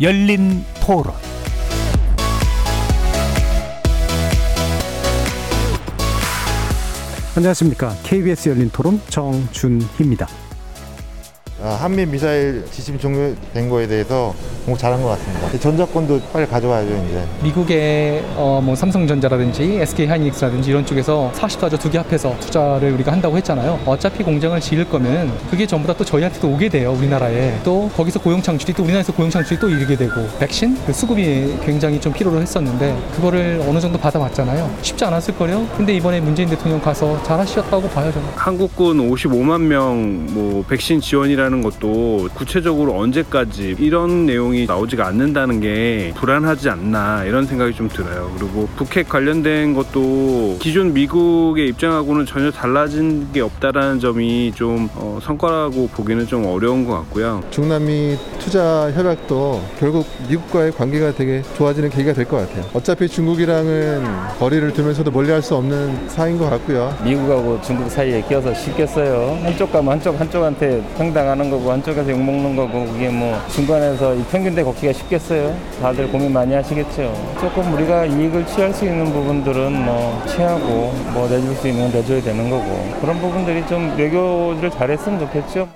열린 토론 안녕하십니까. KBS 열린 토론 정준희입니다. 아, 한미 미사일 지침 종료된 거에 대해서 너무 잘한 것 같습니다. 전자권도 빨리 가져와야죠 이제. 미국의 어, 뭐 삼성전자라든지 SK 하이닉스라든지 이런 쪽에서 44조 두 개 합해서 투자를 우리가 한다고 했잖아요. 어차피 공장을 지을 거면 그게 전부 다 또 저희한테도 오게 돼요. 우리나라에 또 거기서 고용 창출이 또 우리나라에서 고용 창출이 또 이르게 되고 백신 그 수급이 굉장히 좀 필요로 했었는데 그거를 어느 정도 받아봤잖아요. 쉽지 않았을 거요. 근데 이번에 문재인 대통령 가서 잘하셨다고 봐요 저는. 한국군 55만 명 뭐 백신 지원이라는 것도 구체적으로 언제까지 이런 내용이 나오지가 않는다는 게 불안하지 않나 이런 생각이 좀 들어요. 그리고 북핵 관련된 것도 기존 미국의 입장하고는 전혀 달라진 게 없다라는 점이 좀 어, 성과라고 보기는 좀 어려운 것 같고요. 중남미 투자 협약도 결국 미국과의 관계가 되게 좋아지는 계기가 될 것 같아요. 어차피 중국이랑은 거리를 두면서도 멀리할 수 없는 사이인 것 같고요. 미국하고 중국 사이에 끼어서 쉽겠어요. 한쪽 가면 한쪽 한쪽한테 평당하는 거고 한쪽에서 욕 먹는 거고 그게 뭐 중간에서 이 평균 대 걷기가 쉽겠어요. 다들 고민 많이 하시겠죠. 조금 우리가 이익을 취할 수 있는 부분들은 뭐 취하고 뭐 내줄 수 있는 건 내줘야 되는 거고 그런 부분들이 좀 외교를 잘했으면 좋겠죠.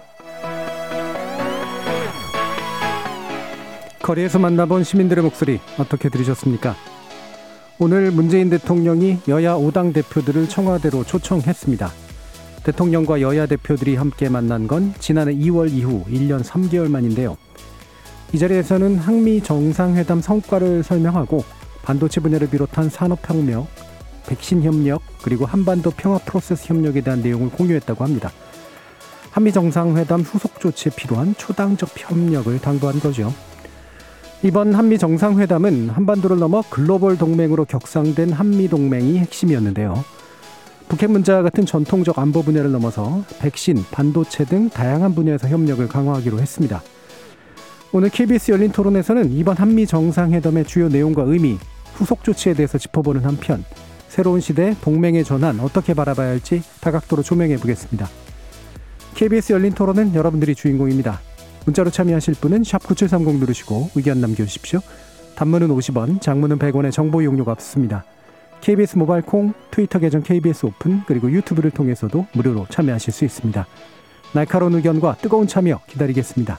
거리에서 만나본 시민들의 목소리 어떻게 들으셨습니까? 오늘 문재인 대통령이 여야 5당 대표들을 청와대로 초청했습니다. 대통령과 여야 대표들이 함께 만난 건 지난해 2월 이후 1년 3개월 만인데요. 이 자리에서는 한미 정상회담 성과를 설명하고 반도체 분야를 비롯한 산업혁명, 백신 협력, 그리고 한반도 평화 프로세스 협력에 대한 내용을 공유했다고 합니다. 한미 정상회담 후속 조치에 필요한 초당적 협력을 당부한 거죠. 이번 한미 정상회담은 한반도를 넘어 글로벌 동맹으로 격상된 한미 동맹이 핵심이었는데요. 북핵 문제와 같은 전통적 안보 분야를 넘어서 백신, 반도체 등 다양한 분야에서 협력을 강화하기로 했습니다. 오늘 KBS 열린 토론에서는 이번 한미 정상회담의 주요 내용과 의미, 후속 조치에 대해서 짚어보는 한편 새로운 시대 동맹의 전환 어떻게 바라봐야 할지 다각도로 조명해 보겠습니다. KBS 열린 토론은 여러분들이 주인공입니다. 문자로 참여하실 분은 9730 누르시고 의견 남겨주십시오. 단문은 50원, 장문은 100원의 정보 이용료가 없습니다. KBS 모바일 콩, 트위터 계정 KBS 오픈, 그리고 유튜브를 통해서도 무료로 참여하실 수 있습니다. 날카로운 의견과 뜨거운 참여 기다리겠습니다.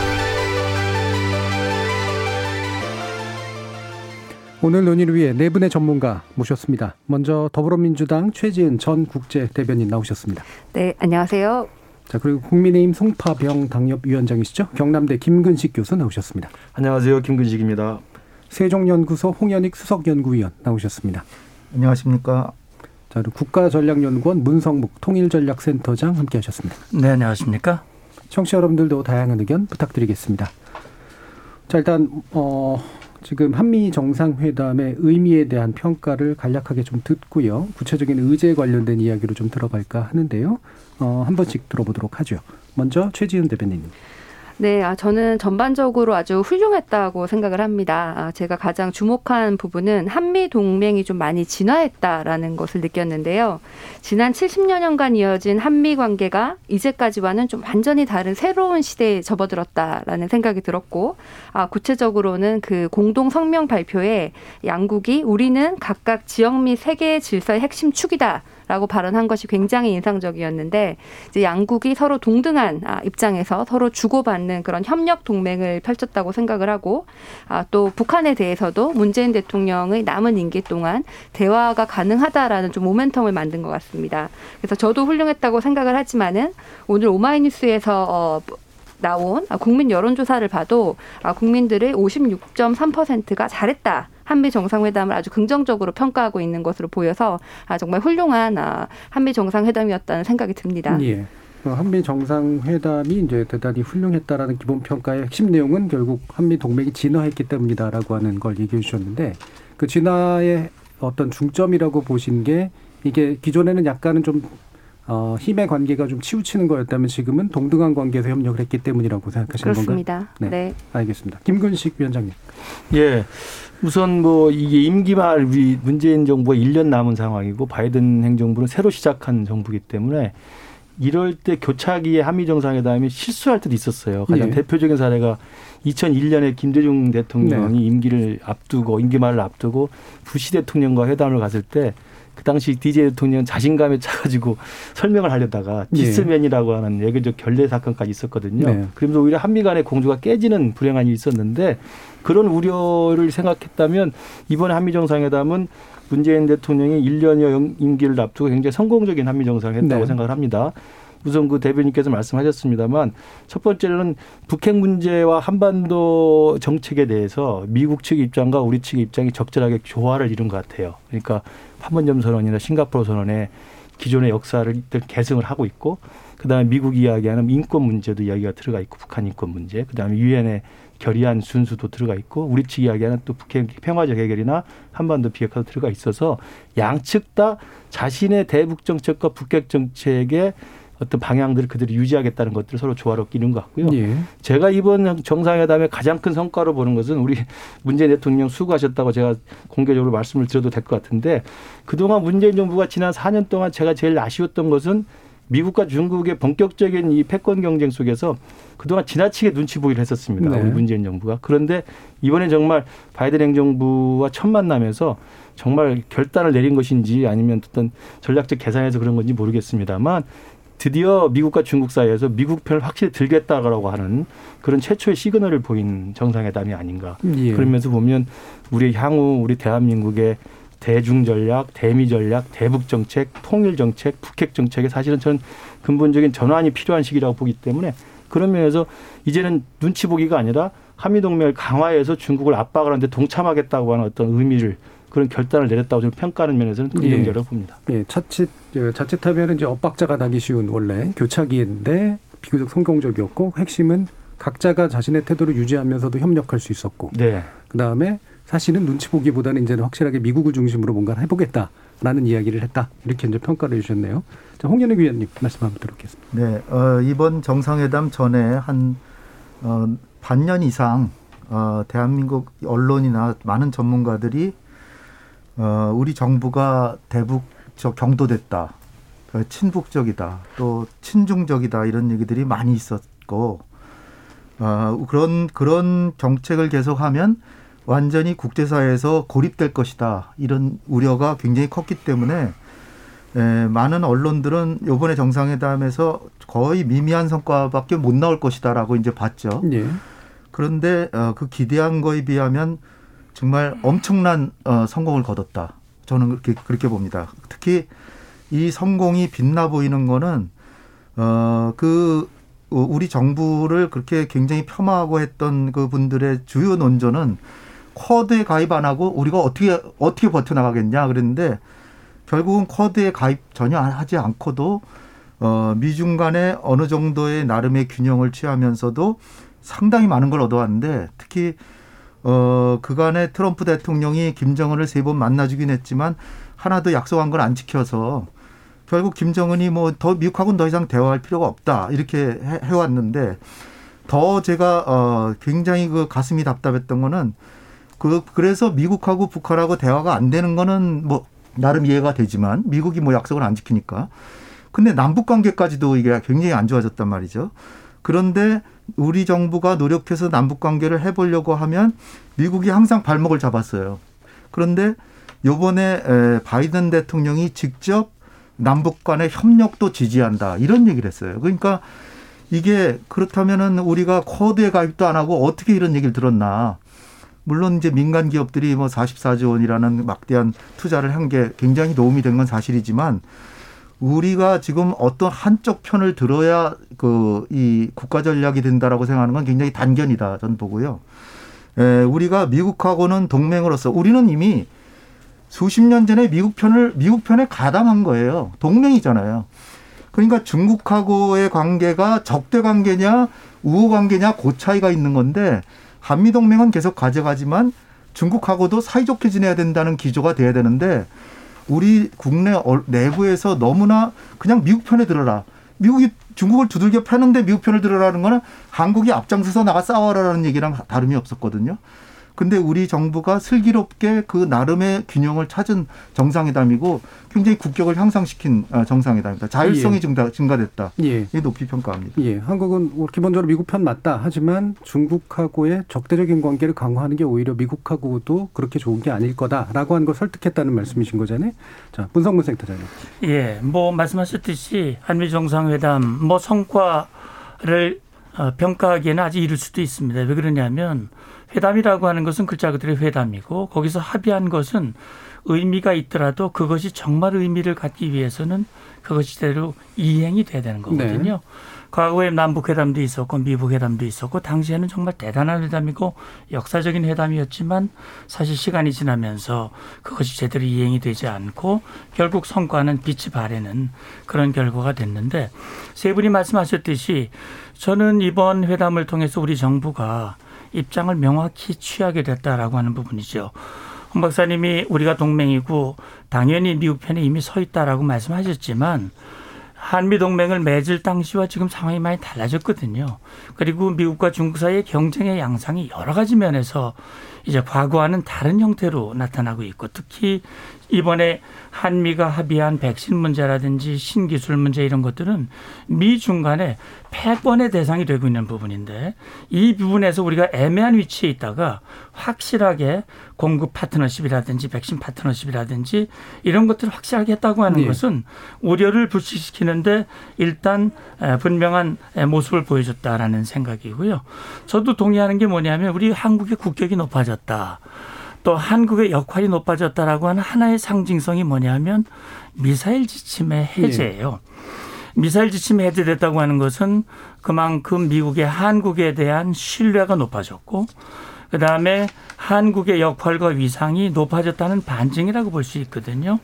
오늘 논의를 위해 네 분의 전문가 모셨습니다. 먼저 더불어민주당 최지은 전 국제 대변인 나오셨습니다. 네, 안녕하세요. 자 그리고 국민의힘 송파병 당협 위원장이시죠. 경남대 김근식 교수 나오셨습니다. 안녕하세요, 김근식입니다. 세종연구소 홍현익 수석연구위원 나오셨습니다. 안녕하십니까. 자 그리고 국가전략연구원 문성묵 통일전략센터장 함께 하셨습니다. 네, 안녕하십니까. 청취자 여러분들도 다양한 의견 부탁드리겠습니다. 자 일단 어. 지금 한미 정상회담의 의미에 대한 평가를 간략하게 좀 듣고요. 구체적인 의제 관련된 이야기로 좀 들어갈까 하는데요. 어, 한 번씩 들어보도록 하죠. 먼저 최지은 대변인님. 네, 아, 저는 전반적으로 아주 훌륭했다고 생각을 합니다. 아, 제가 가장 주목한 부분은 한미 동맹이 좀 많이 진화했다라는 것을 느꼈는데요. 지난 70여년간 이어진 한미 관계가 이제까지와는 좀 완전히 다른 새로운 시대에 접어들었다라는 생각이 들었고, 아, 구체적으로는 그 공동 성명 발표에 양국이 우리는 각각 지역 및 세계 질서의 핵심 축이다. 라고 발언한 것이 굉장히 인상적이었는데 이제 양국이 서로 동등한 아, 입장에서 서로 주고받는 그런 협력 동맹을 펼쳤다고 생각을 하고 아, 또 북한에 대해서도 문재인 대통령의 남은 임기 동안 대화가 가능하다라는 좀 모멘텀을 만든 것 같습니다. 그래서 저도 훌륭했다고 생각을 하지만은 오늘 오마이뉴스에서 어, 나온 국민 여론조사를 봐도 국민들의 56.3%가 잘했다. 한미 정상회담을 아주 긍정적으로 평가하고 있는 것으로 보여서 정말 훌륭한 한미 정상회담이었다는 생각이 듭니다. 예. 한미 정상회담이 이제 대단히 훌륭했다라는 기본 평가의 핵심 내용은 결국 한미 동맹이 진화했기 때문이다라고 하는 걸 얘기해 주셨는데 그 진화의 어떤 중점이라고 보신 게 이게 기존에는 약간은 좀 어, 힘의 관계가 좀 치우치는 거였다면 지금은 동등한 관계에서 협력을 했기 때문이라고 생각하시는 그렇습니다. 건가요? 네. 네. 알겠습니다. 김근식 위원장님. 예. 우선 뭐 이게 임기 말 우리 문재인 정부가 1년 남은 상황이고 바이든 행정부는 새로 시작한 정부이기 때문에 이럴 때 교차기에 한미 정상회담이 실수할 때도 있었어요. 가장 네. 대표적인 사례가 2001년에 김대중 대통령이 네. 임기를 앞두고 임기 말을 앞두고 부시 대통령과 회담을 갔을 때 그 당시 DJ 대통령 자신감에 차가지고 설명을 하려다가 예. 지스맨이라고 하는 예외적 결례 사건까지 있었거든요. 네. 그러면서 오히려 한미 간의 공조가 깨지는 불행한 일이 있었는데 그런 우려를 생각했다면 이번에 한미 정상회담은 문재인 대통령이 1년여 임기를 앞두고 굉장히 성공적인 한미 했다고 네. 생각을 합니다. 우선 그 대변인께서 말씀하셨습니다만 첫 번째는 북핵 문제와 한반도 정책에 대해서 미국 측 입장과 우리 측의 입장이 적절하게 조화를 이룬 것 같아요. 그러니까 판문점 선언이나 싱가포르 선언에 기존의 역사를 계승을 하고 있고 그다음에 미국 이야기하는 인권 문제도 이야기가 들어가 있고 북한 인권 문제 그다음에 유엔의 결의안 순수도 들어가 있고 우리 측 이야기하는 또 북핵 평화적 해결이나 한반도 비핵화도 들어가 있어서 양측 다 자신의 대북 정책과 북핵 정책의 어떤 방향들을 그대로 유지하겠다는 것들을 서로 조화롭게 이룬 것 같고요. 예. 제가 이번 정상회담의 가장 큰 성과로 보는 것은 우리 문재인 대통령 수고하셨다고 제가 공개적으로 말씀을 드려도 될 것 같은데 그동안 문재인 정부가 지난 4년 동안 제가 제일 아쉬웠던 것은 미국과 중국의 본격적인 이 패권 경쟁 속에서 그동안 지나치게 눈치 보기를 했었습니다. 네. 우리 문재인 정부가. 그런데 이번에 정말 바이든 행정부와 첫 만남에서 정말 결단을 내린 것인지 아니면 어떤 전략적 계산에서 그런 건지 모르겠습니다만 드디어 미국과 중국 사이에서 미국 편을 확실히 들겠다라고 하는 그런 최초의 시그널을 보인 정상회담이 아닌가. 예. 그러면서 보면 우리 향후 우리 대한민국의 대중 전략, 대미 전략, 대북 정책, 통일 정책, 북핵 정책에 사실은 저는 근본적인 전환이 필요한 시기라고 보기 때문에 그런 면에서 이제는 눈치 보기가 아니라 한미 동맹을 강화해서 중국을 압박을 하는데 동참하겠다고 하는 어떤 의미를 그런 결단을 내렸다고 저는 평가하는 면에서는 긍정적으로 봅니다. 예, 자칫 어, 자칫하면 이제 엇박자가 나기 쉬운 원래 교차기인데 비교적 성공적이었고 핵심은 각자가 자신의 태도를 유지하면서도 협력할 수 있었고 네. 그 다음에 사실은 눈치 보기보다는 이제는 확실하게 미국을 중심으로 뭔가를 해보겠다라는 이야기를 했다 이렇게 이제 평가를 해주셨네요. 자, 홍연희 위원님 말씀 한번 들어보겠습니다. 네, 어, 이번 정상회담 전에 한 어, 반년 이상 어, 대한민국 언론이나 많은 전문가들이 어, 우리 정부가 대북 저 경도됐다, 어, 친북적이다, 또 친중적이다 이런 얘기들이 많이 있었고 어, 그런 그런 정책을 계속하면 완전히 국제사회에서 고립될 것이다 이런 우려가 굉장히 컸기 때문에 에, 많은 언론들은 이번에 정상회담에서 거의 미미한 성과밖에 못 나올 것이다라고 이제 봤죠. 예. 그런데 어, 그 기대한 거에 비하면 정말 엄청난 어, 성공을 거뒀다. 저는 그렇게 그렇게 봅니다. 특히 이 성공이 빛나 보이는 거는 어 그 우리 정부를 그렇게 굉장히 폄하하고 했던 그 분들의 주요 논조는 쿼드에 가입 안 하고 우리가 어떻게 어떻게 버텨나가겠냐 그랬는데 결국은 쿼드에 가입 전혀 하지 않고도 어 미중 간에 어느 정도의 나름의 균형을 취하면서도 상당히 많은 걸 얻어왔는데 특히 어 그간에 트럼프 대통령이 김정은을 세 번 만나주긴 했지만 하나도 약속한 걸 안 지켜서 결국 김정은이 뭐 더 미국하고는 더 이상 대화할 필요가 없다 이렇게 해, 해왔는데 더 제가 어 굉장히 그 가슴이 답답했던 거는 그 그래서 미국하고 북한하고 대화가 안 되는 거는 뭐 나름 이해가 되지만 미국이 뭐 약속을 안 지키니까 근데 남북 관계까지도 이게 굉장히 안 좋아졌단 말이죠. 그런데 우리 정부가 노력해서 남북 관계를 해보려고 하면 미국이 항상 발목을 잡았어요. 그런데 요번에 바이든 대통령이 직접 남북 간의 협력도 지지한다 이런 얘기를 했어요. 그러니까 이게 그렇다면은 우리가 코드에 가입도 안 하고 어떻게 이런 얘기를 들었나? 물론 이제 민간 기업들이 뭐 44조 원이라는 막대한 투자를 한 게 굉장히 도움이 된 건 사실이지만 우리가 지금 어떤 한쪽 편을 들어야 그 이 국가 전략이 된다라고 생각하는 건 굉장히 단견이다 저는 보고요. 에, 우리가 미국하고는 동맹으로서 우리는 이미 수십 년 전에 미국 편을 미국 편에 가담한 거예요. 동맹이잖아요. 그러니까 중국하고의 관계가 적대 관계냐 우호 관계냐 그 차이가 있는 건데 한미 동맹은 계속 가져가지만 중국하고도 사이좋게 지내야 된다는 기조가 돼야 되는데 우리 국내 어- 내부에서 너무나 그냥 미국 편에 들어라. 미국이 중국을 두들겨 패는데 미국 편을 들어라는 거는 한국이 앞장서서 나가 싸워라라는 얘기랑 다름이 없었거든요. 근데 우리 정부가 슬기롭게 그 나름의 균형을 찾은 정상회담이고 굉장히 국격을 향상시킨 어, 정상회담이다. 자율성이 예. 증가, 증가됐다. 예. 이게 높이 평가합니다. 예, 한국은 뭐 기본적으로 미국 편 맞다. 하지만 중국하고의 적대적인 관계를 강화하는 게 오히려 미국하고도 그렇게 좋은 게 아닐 거다라고 하는 걸 설득했다는 말씀이신 거잖아요. 자, 문성문 센터장님. 예, 뭐 말씀하셨듯이 한미 정상회담 뭐 성과를 어, 평가하기에는 아직 이를 수도 있습니다. 왜 그러냐면 회담이라고 하는 것은 글자 그대로 회담이고 거기서 합의한 것은 의미가 있더라도 그것이 정말 의미를 갖기 위해서는 그것이 대로 이행이 돼야 되는 거거든요. 과거에 남북 회담도 있었고 미북 회담도 있었고 당시에는 정말 대단한 회담이고 역사적인 회담이었지만 사실 시간이 지나면서 그것이 제대로 이행이 되지 않고 결국 성과는 빛이 바래는 그런 결과가 됐는데 세 분이 말씀하셨듯이 저는 이번 회담을 통해서 우리 정부가 입장을 명확히 취하게 됐다라고 하는 부분이죠. 홍 박사님이 우리가 동맹이고 당연히 미국 편에 이미 서 있다라고 말씀하셨지만 한미 동맹을 맺을 당시와 지금 상황이 많이 달라졌거든요. 그리고 미국과 중국 사이의 경쟁의 양상이 여러 가지 면에서 이제 과거와는 다른 형태로 나타나고 있고 특히 이번에 한미가 합의한 백신 문제라든지 신기술 문제 이런 것들은 미중 간의 패권의 대상이 되고 있는 부분인데 이 부분에서 우리가 애매한 위치에 있다가 확실하게 공급 파트너십이라든지 백신 파트너십이라든지 이런 것들을 확실하게 했다고 하는 예. 것은 우려를 불식시키는데 일단 에, 분명한 에, 모습을 보여줬다라는 생각이고요. 저도 동의하는 게 뭐냐면 우리 한국의 국격이 높아졌다. 또 한국의 역할이 높아졌다라고 하는 하나의 상징성이 뭐냐면 미사일 지침의 해제예요. 미사일 지침이 해제됐다고 하는 것은 그만큼 미국의 한국에 대한 신뢰가 높아졌고 그다음에 한국의 역할과 위상이 높아졌다는 반증이라고 볼 수 있거든요.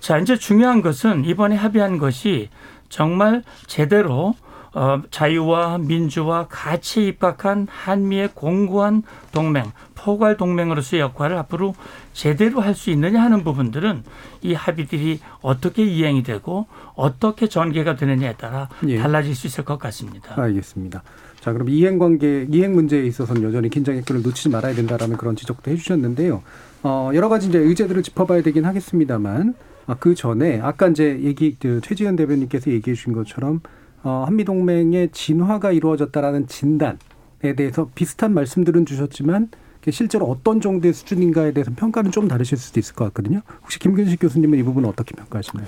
자, 이제 중요한 것은 이번에 합의한 것이 정말 제대로 어, 자유와 민주와 가치에 입각한 한미의 공고한 동맹, 포괄 동맹으로서의 역할을 앞으로 제대로 할 수 있느냐 하는 부분들은 이 합의들이 어떻게 이행이 되고 어떻게 전개가 되느냐에 따라 예. 달라질 수 있을 것 같습니다. 알겠습니다. 자, 그럼 이행 관계, 이행 문제에 있어서는 여전히 긴장의 끈을 놓치지 말아야 된다라는 그런 지적도 해주셨는데요. 어, 여러 가지 이제 의제들을 짚어봐야 되긴 하겠습니다만, 아, 그 전에 아까 이제 얘기, 그 최지현 대변인께서 얘기해 주신 것처럼, 어, 한미동맹의 진화가 이루어졌다라는 진단에 대해서 비슷한 말씀들은 주셨지만, 실제로 어떤 정도의 수준인가에 대해서 평가는 좀 다르실 수도 있을 것 같거든요. 혹시 김근식 교수님은 이 부분은 어떻게 평가하시나요?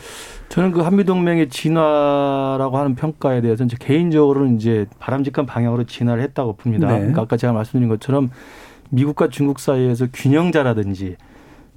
저는 그 한미동맹의 진화라고 하는 평가에 대해서 이제 개인적으로는 이제 바람직한 방향으로 진화를 했다고 봅니다. 네. 그러니까 아까 제가 말씀드린 것처럼 미국과 중국 사이에서 균형자라든지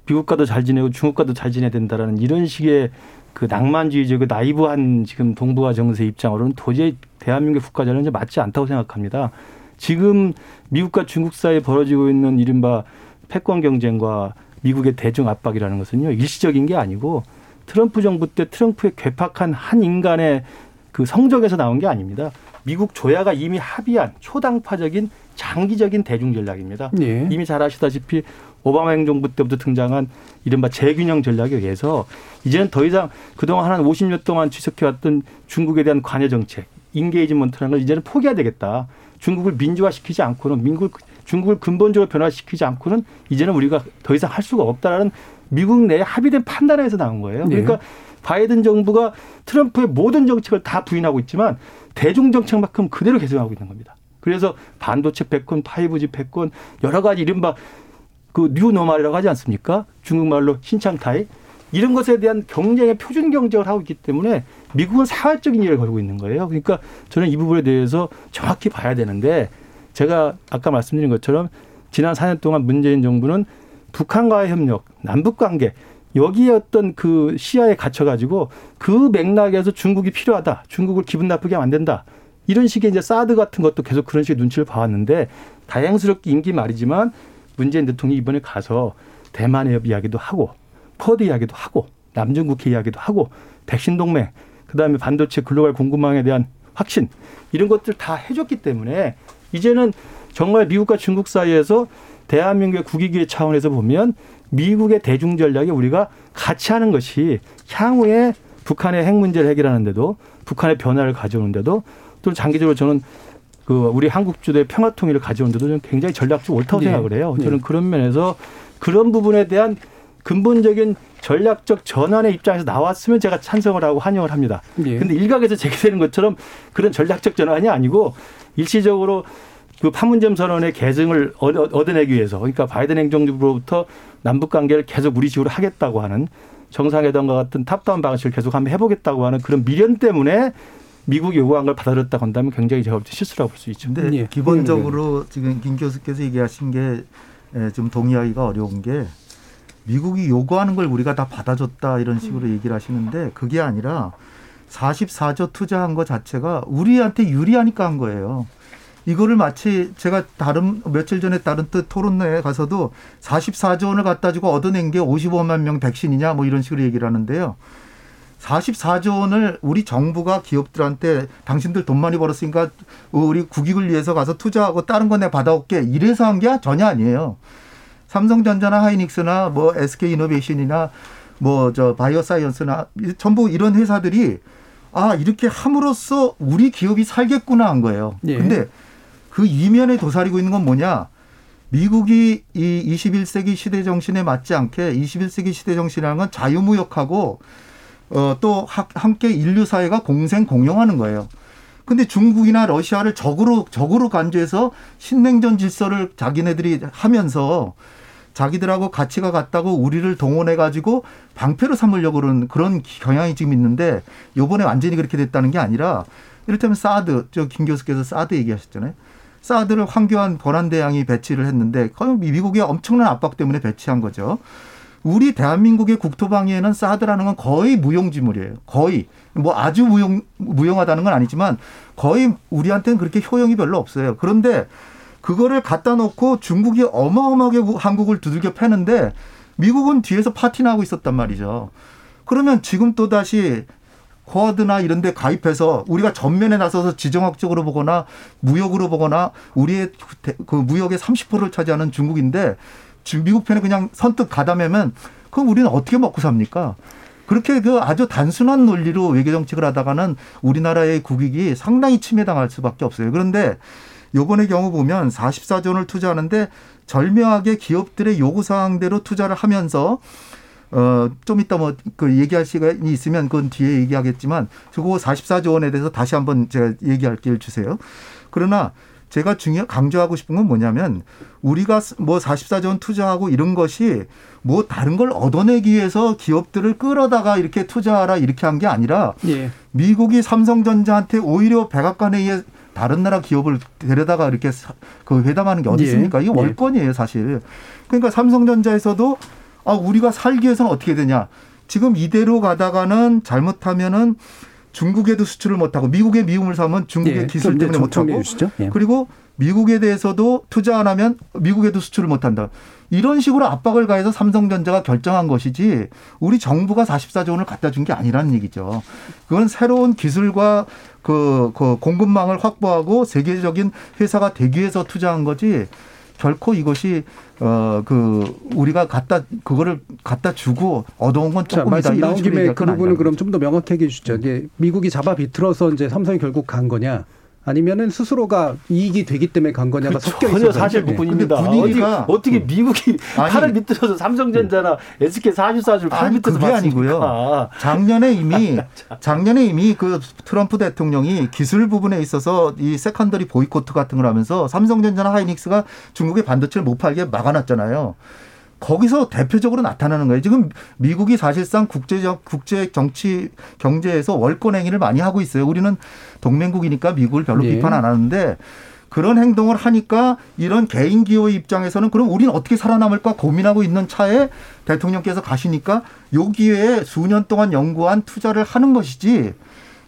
미국과도 잘 지내고 중국과도 잘 지내야 된다라는 이런 식의 그 낭만주의적 그 나이브한 지금 동북아 정세 입장으로는 도저히 대한민국 국가자는 이제 맞지 않다고 생각합니다. 지금 미국과 중국 사이에 벌어지고 있는 이른바 패권 경쟁과 미국의 대중 압박이라는 것은요 일시적인 게 아니고 트럼프 정부 때 트럼프의 괴팍한 한 인간의 그 성적에서 나온 게 아닙니다. 미국 조야가 이미 합의한 초당파적인 장기적인 대중 전략입니다. 예. 이미 잘 아시다시피 오바마 행정부 때부터 등장한 이른바 재균형 전략에 의해서 이제는 더 이상 그동안 한 50년 동안 지속해왔던 중국에 대한 관여 정책, engagement라는 걸 이제는 포기해야 되겠다. 중국을 민주화시키지 않고는 민국 중국을 근본적으로 변화시키지 않고는 이제는 우리가 더 이상 할 수가 없다라는 미국 내에 합의된 판단에서 나온 거예요. 그러니까 바이든 정부가 트럼프의 모든 정책을 다 부인하고 있지만 대중 정책만큼 그대로 계승하고 있는 겁니다. 그래서 반도체 패권, 5G 패권 여러 가지 이른바 그 뉴노멀이라고 하지 않습니까? 중국말로 신창타이 이런 것에 대한 경쟁의 표준 경쟁을 하고 있기 때문에 미국은 사활적인 일을 걸고 있는 거예요. 그러니까 저는 이 부분에 대해서 정확히 봐야 되는데 제가 아까 말씀드린 것처럼 지난 4년 동안 문재인 정부는 북한과의 협력, 남북 관계 여기에 어떤 그 시야에 갇혀 가지고 그 맥락에서 중국이 필요하다. 중국을 기분 나쁘게 하면 안 된다. 이런 식의 이제 사드 같은 것도 계속 그런 식의 눈치를 봐왔는데 다행스럽게 임기 말이지만 문재인 대통령이 이번에 가서 대만의 이야기도 하고 쿼드 이야기도 하고 남중국해 이야기도 하고 백신 동맹 그다음에 반도체 글로벌 공급망에 대한 확신 이런 것들 다 해줬기 때문에 이제는 정말 미국과 중국 사이에서 대한민국의 국익의 차원에서 보면 미국의 대중 전략에 우리가 같이 하는 것이 향후에 북한의 핵 문제를 해결하는데도 북한의 변화를 가져오는데도 또 장기적으로 저는 그 우리 한국 주도의 평화 통일을 가져오는데도 저는 굉장히 전략적 옳다고 네. 생각을 해요. 네. 저는 그런 면에서 그런 부분에 대한 근본적인 전략적 전환의 입장에서 나왔으면 제가 찬성을 하고 환영을 합니다. 예. 근데 일각에서 제기되는 것처럼 그런 전략적 전환이 아니고 일시적으로 그 판문점 선언의 얻- 얻어내기 위해서 그러니까 바이든 행정부로부터 남북 관계를 계속 우리 식으로 하겠다고 하는 정상회담과 같은 top-down 방식을 계속 한번 해보겠다고 하는 그런 미련 때문에 미국이 요구한 걸 받아들였다고 한다면 굉장히 제가 볼 때 실수라고 볼 수 있죠. 근데 예. 기본적으로 지금 김 교수께서 얘기하신 게 좀 동의하기가 어려운 게 미국이 요구하는 걸 우리가 다 받아줬다 이런 식으로 얘기를 하시는데 그게 아니라 44조 투자한 것 자체가 우리한테 유리하니까 한 거예요. 이거를 마치 제가 다른 며칠 전에 다른 또 토론회에 가서도 44조 원을 갖다 주고 얻어낸 게 55만 명 백신이냐 뭐 이런 식으로 얘기를 하는데요. 44조 원을 우리 정부가 기업들한테 당신들 돈 많이 벌었으니까 우리 국익을 위해서 가서 투자하고 다른 거 내 받아올게 이래서 한 게 전혀 아니에요. 삼성전자나 하이닉스나 뭐 SK 이노베이션이나 뭐 저 바이오사이언스나 전부 이런 회사들이 아 이렇게 함으로써 우리 기업이 살겠구나 한 거예요. 예. 근데 그 이면에 도사리고 있는 건 뭐냐? 미국이 이 21세기 시대 정신에 맞지 않게 21세기 시대 정신이라는 건 자유무역하고 어, 또 하- 함께 인류 사회가 공생 공용하는 거예요. 근데 중국이나 러시아를 적으로 적으로 간주해서 신냉전 질서를 자기네들이 하면서 자기들하고 가치가 같다고 우리를 동원해 가지고 방패로 삼으려고 그러는 그런 경향이 지금 있는데 요번에 완전히 그렇게 됐다는 게 아니라 이를테면 사드 저 김 교수께서 사드 얘기하셨잖아요. 사드를 황교안 권한대항이 배치를 했는데 거의 미국의 엄청난 압박 때문에 배치한 거죠. 우리 대한민국의 국토방위에는 사드라는 건 거의 무용지물이에요. 거의 뭐 아주 무용 무용하다는 건 아니지만 거의 우리한테는 그렇게 효용이 별로 없어요. 그런데 그거를 갖다 놓고 중국이 어마어마하게 한국을 두들겨 패는데 미국은 뒤에서 파티나고 있었단 말이죠. 그러면 지금 또 다시 쿼드나 이런 데 가입해서 우리가 전면에 나서서 지정학적으로 보거나 무역으로 보거나 우리의 그 무역의 30%를 차지하는 중국인데 지금 미국 편에 그냥 선뜻 가담하면 그럼 우리는 어떻게 먹고 삽니까? 그렇게 그 아주 단순한 논리로 외교 정책을 하다가는 우리나라의 국익이 상당히 침해당할 수밖에 없어요. 그런데 요번의 경우 보면 44조 원을 투자하는데 절묘하게 기업들의 요구 사항대로 투자를 하면서 어, 좀 이따 뭐, 그 얘기할 시간이 있으면 그건 뒤에 얘기하겠지만, 그거 44조 원에 대해서 다시 한번 제가 얘기할 기회를 주세요. 그러나 제가 중요, 강조하고 싶은 건 뭐냐면, 우리가 뭐 44조 원 투자하고 이런 것이 뭐 다른 걸 얻어내기 위해서 기업들을 끌어다가 이렇게 투자하라 이렇게 한 게 아니라, 예. 미국이 삼성전자한테 오히려 백악관에 다른 나라 기업을 데려다가 이렇게 사- 그 회담하는 게 어디 예. 있습니까? 이게 예. 월권이에요, 사실. 그러니까 삼성전자에서도 아, 우리가 살기 위해서는 어떻게 되냐. 지금 이대로 가다가는 잘못하면은 중국에도 수출을 못하고 미국의 미움을 사면 중국의 예. 기술 때문에 못하고. 예. 그리고 미국에 대해서도 투자 안 하면 미국에도 수출을 못한다. 이런 식으로 압박을 가해서 삼성전자가 결정한 것이지 우리 정부가 44조 원을 갖다 준 게 아니라는 얘기죠. 그건 새로운 기술과 그, 그 공급망을 확보하고 세계적인 회사가 되기 위해서 투자한 거지 결코 이것이 어 그 우리가 갖다 그거를 갖다 주고 얻어온 건 자, 조금이다 말씀 이런 나온 김에 그건 부분은 그럼 좀 더 명확하게 해주시죠. 이게 미국이 잡아 비틀어서 이제 삼성이 결국 간 거냐? 아니면은 스스로가 이익이 되기 때문에 간 거냐가 섞여 있어서 전혀 사실 분위기가- 어디, 어떻게 미국이 아니. 팔을 밑들어서 삼성전자나 SK 44주를 팔 아니, 밑에서 그게? 아니고요. 작년에 이미 작년에 이미 그 트럼프 대통령이 기술 부분에 있어서 이 secondary boycott 같은 걸 하면서 삼성전자나 하이닉스가 중국의 반도체를 못 팔게 막아놨잖아요. 거기서 대표적으로 나타나는 거예요. 지금 미국이 사실상 국제적 국제 정치 경제에서 월권 행위를 많이 하고 있어요. 우리는 동맹국이니까 미국을 별로 예. 비판 안 하는데 그런 행동을 하니까 이런 개인 기업의 입장에서는 그럼 우리는 어떻게 살아남을까 고민하고 있는 차에 대통령께서 가시니까 요 기회에 수년 동안 연구한 투자를 하는 것이지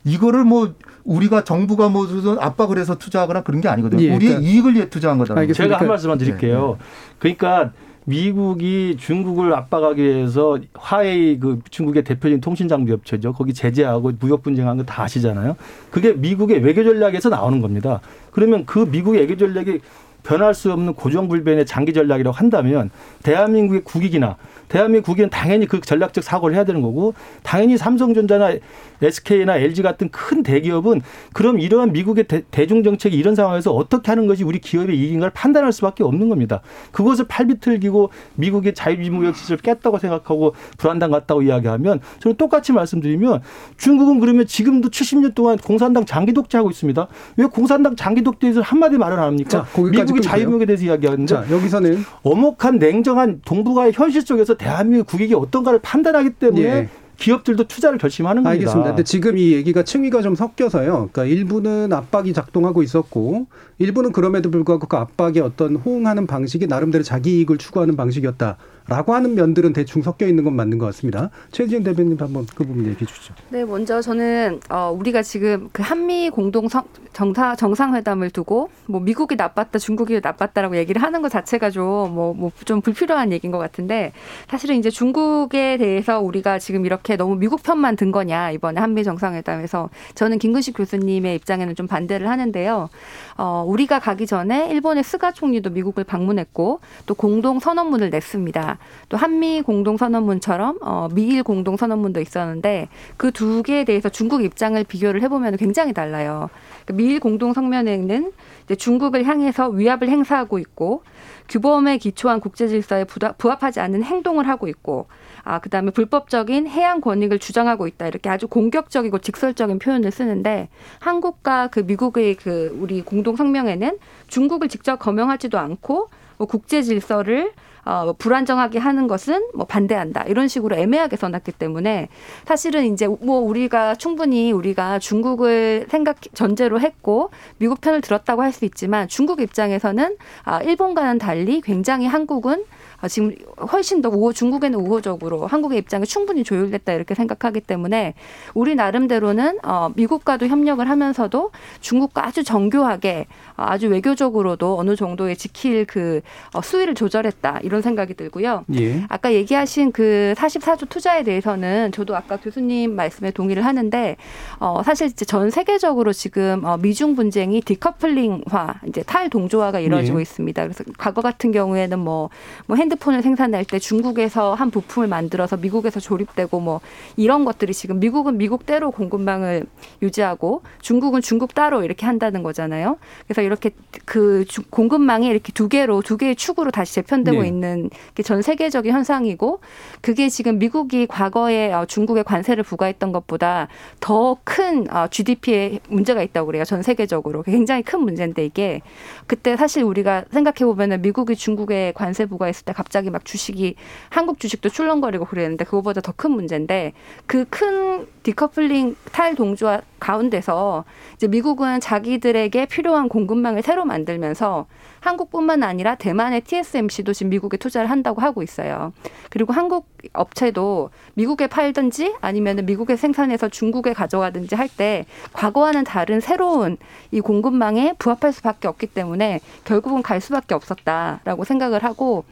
이거를 뭐 우리가 정부가 뭐 압박을 해서 투자하거나 그런 게 아니거든요. 예, 우리의 그러니까- 이익을 위해 투자한 거다. 알겠습니다. 제가 한 그러니까- 말씀만 드릴게요. 네, 그러니까 미국이 중국을 압박하기 위해서 화웨이 그 중국의 대표적인 통신 장비 업체죠. 거기 제재하고 무역 분쟁한 거 다 아시잖아요. 그게 미국의 외교 전략에서 나오는 겁니다. 그러면 그 미국의 외교 전략이 변할 수 없는 고정불변의 장기 전략이라고 한다면 대한민국의 국익이나 대한민국 국익은 당연히 그 전략적 사고를 해야 되는 거고 당연히 삼성전자나 SK나 LG 같은 큰 대기업은 그럼 이러한 미국의 대, 중 정책이 이런 상황에서 어떻게 하는 것이 우리 기업의 이익인가를 판단할 수밖에 없는 겁니다. 그것을 팔비틀기고 미국의 자유무역 시설을 깼다고 생각하고 불안당 같다고 이야기하면 저는 똑같이 말씀드리면 중국은 그러면 지금도 70년 동안 공산당 장기 독재하고 있습니다. 왜 공산당 장기 독재에서 한마디 말을 안 합니까? 자, 미국이 자유무역에 대해서 이야기하는데 자, 여기서는 어목한 냉정한 동북아의 현실 속에서 대한민국 국익이 어떤가를 판단하기 때문에 예. 기업들도 투자를 결심하는 겁니다. 알겠습니다. 근데 지금 이 얘기가 층위가 좀 섞여서요. 그러니까 일부는 압박이 작동하고 있었고 일부는 그럼에도 불구하고 그 압박에 어떤 호응하는 방식이 나름대로 자기 이익을 추구하는 방식이었다. 라고 하는 면들은 대충 섞여 있는 건 맞는 것 같습니다. 최지영 대변인 한번 그 부분 얘기해 주시죠. 네, 먼저 저는 어, 우리가 지금 그 한미 공동 성, 정사, 정상회담을 두고 뭐 미국이 나빴다, 중국이 나빴다라고 얘기를 하는 것 자체가 좀뭐좀 뭐 불필요한 얘기인 것 같은데 사실은 이제 중국에 대해서 우리가 지금 이렇게 너무 미국 편만 든 거냐 이번에 한미 정상회담에서 저는 김근식 교수님의 입장에는 좀 반대를 하는데요. 어, 우리가 가기 전에 일본의 스가 총리도 미국을 방문했고 또 공동 선언문을 냈습니다. 또 한미 공동 선언문처럼 어, 미일 공동 선언문도 있었는데 그 두 개에 대해서 중국 입장을 비교를 해보면 굉장히 달라요. 그러니까 미일 공동 성명에는 이제 중국을 향해서 위압을 행사하고 있고 규범에 기초한 국제 질서에 부합하지 않는 행동을 하고 있고 아, 그 다음에 불법적인 해양 권익을 주장하고 있다. 이렇게 아주 공격적이고 직설적인 표현을 쓰는데 한국과 그 미국의 그 우리 공동 성명에는 중국을 직접 거명하지도 않고 뭐 국제 질서를 어, 뭐 불안정하게 하는 것은 뭐 반대한다. 이런 식으로 애매하게 써놨기 때문에 사실은 이제 뭐 우리가 충분히 우리가 중국을 생각 전제로 했고 미국 편을 들었다고 할 수 있지만 중국 입장에서는 아, 일본과는 달리 굉장히 한국은 아, 지금 훨씬 더 우호, 중국에는 우호적으로 한국의 입장이 충분히 조율됐다 이렇게 생각하기 때문에 우리 나름대로는 어, 미국과도 협력을 하면서도 중국과 아주 정교하게 어, 아주 외교적으로도 어느 정도의 지킬 그 어, 수위를 조절했다 이런 생각이 들고요. 예. 아까 얘기하신 그 44조 투자에 대해서는 저도 아까 교수님 말씀에 동의를 하는데 어, 사실 이제 전 세계적으로 지금 어, 미중 분쟁이 디커플링화 이제 탈동조화가 이루어지고 예. 있습니다. 그래서 과거 같은 경우에는 뭐, 뭐 핸드 핸드폰을 생산할 때 중국에서 한 부품을 만들어서 미국에서 조립되고 뭐 이런 것들이 지금 미국은 미국대로 공급망을 유지하고 중국은 중국 따로 이렇게 한다는 거잖아요. 그래서 이렇게 그 공급망이 이렇게 두 개로 두 개의 축으로 다시 재편되고 네. 있는 게 전 세계적인 현상이고 그게 지금 미국이 과거에 어, 중국에 관세를 부과했던 것보다 더 큰 GDP에 어, 문제가 있다고 그래요. 전 세계적으로 굉장히 큰 문제인데 이게 그때 사실 우리가 생각해 보면은 미국이 중국에 관세 부과했을 때 갑자기 막 주식이 한국 주식도 출렁거리고 그랬는데 그거보다 더 큰 문제인데 그 큰 디커플링 탈동조화 가운데서 이제 미국은 자기들에게 필요한 공급망을 새로 만들면서 한국뿐만 아니라 대만의 TSMC도 지금 미국에 투자를 한다고 하고 있어요. 그리고 한국 업체도 미국에 팔든지 아니면 미국에 생산해서 중국에 가져가든지 할 때 과거와는 다른 새로운 이 공급망에 부합할 수밖에 없기 때문에 결국은 갈 수밖에 없었다라고 생각을 하고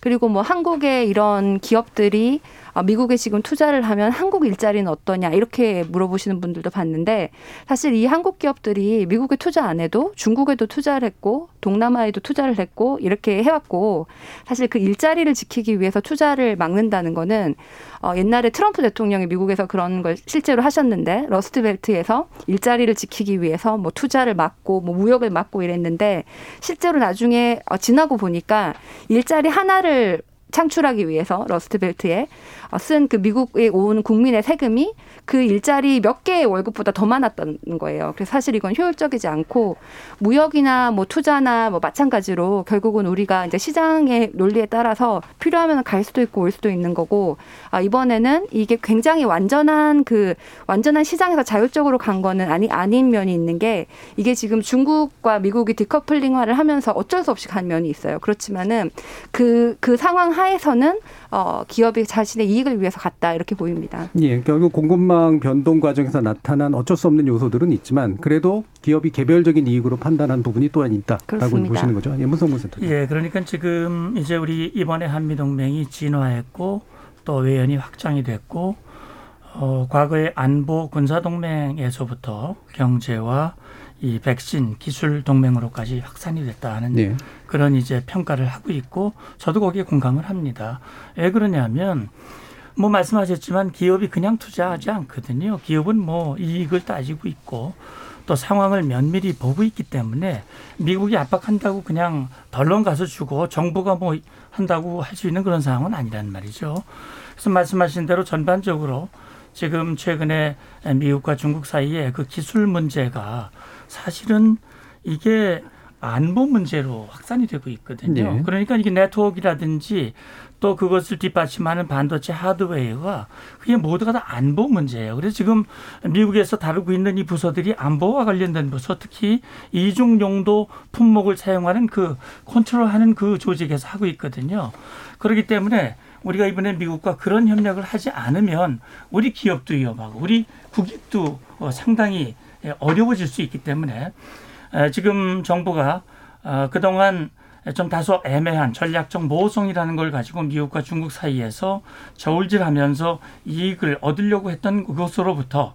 그리고 뭐 한국의 이런 기업들이 아, 미국에 지금 투자를 하면 한국 일자리는 어떠냐 이렇게 물어보시는 분들도 봤는데 사실 이 한국 기업들이 미국에 투자 안 해도 중국에도 투자를 했고 동남아에도 투자를 했고 이렇게 해왔고 사실 그 일자리를 지키기 위해서 투자를 막는다는 거는 어, 옛날에 트럼프 대통령이 미국에서 그런 걸 실제로 하셨는데 러스트벨트에서 일자리를 지키기 위해서 뭐 투자를 막고 뭐 무역을 막고 이랬는데 실제로 나중에 어, 지나고 보니까 일자리 하나를 창출하기 위해서 러스트벨트에 어, 쓴 그 미국에 온 국민의 세금이 그 일자리 몇 개의 월급보다 더 많았던 거예요. 그래서 사실 이건 효율적이지 않고 무역이나 뭐 투자나 뭐 마찬가지로 결국은 우리가 이제 시장의 논리에 따라서 필요하면 갈 수도 있고 올 수도 있는 거고 아 이번에는 이게 굉장히 완전한 그 완전한 시장에서 자율적으로 간 거는 아니 아닌 면이 있는 게 이게 지금 중국과 미국이 디커플링화를 하면서 어쩔 수 없이 간 면이 있어요. 그렇지만은 그그 그 상황 하에서는 어 기업이 자신의 이익을 위해서 갔다 이렇게 보입니다. 예, 결국 공급망 변동 과정에서 나타난 어쩔 수 없는 요소들은 있지만 그래도 기업이 개별적인 이익으로 판단한 부분이 또한 있다라고 그렇습니다. 보시는 거죠. 예, 문성문 센터. 예, 그러니까 지금 이제 우리 이번에 한미 동맹이 진화했고 또 외연이 확장이 됐고 어, 과거의 안보 군사 동맹에서부터 경제와 이 백신 기술 동맹으로까지 확산이 됐다는 네. 그런 이제 평가를 하고 있고 저도 거기에 공감을 합니다. 왜 그러냐면 뭐 말씀하셨지만 기업이 그냥 투자하지 않거든요. 기업은 뭐 이익을 따지고 있고 또 상황을 면밀히 보고 있기 때문에 미국이 압박한다고 그냥 덜렁 가서 주고 정부가 뭐 한다고 할 수 있는 그런 상황은 아니란 말이죠. 그래서 말씀하신 대로 전반적으로 지금 최근에 미국과 중국 사이에 그 기술 문제가 사실은 이게 안보 문제로 확산이 되고 있거든요. 네. 그러니까 이게 네트워크라든지 또 그것을 뒷받침하는 반도체 하드웨어가 그게 모두가 다 안보 문제예요. 그래서 지금 미국에서 다루고 있는 이 부서들이 안보와 관련된 부서, 특히 이중 용도 품목을 사용하는 그 컨트롤하는 그 조직에서 하고 있거든요. 그렇기 때문에 우리가 이번에 미국과 그런 협력을 하지 않으면 우리 기업도 위험하고 우리 국익도 어, 상당히 어려워질 수 있기 때문에 에, 지금 정부가 어, 그동안 좀 다소 애매한 전략적 모성이라는 걸 가지고 미국과 중국 사이에서 저울질하면서 이익을 얻으려고 했던 그것으로부터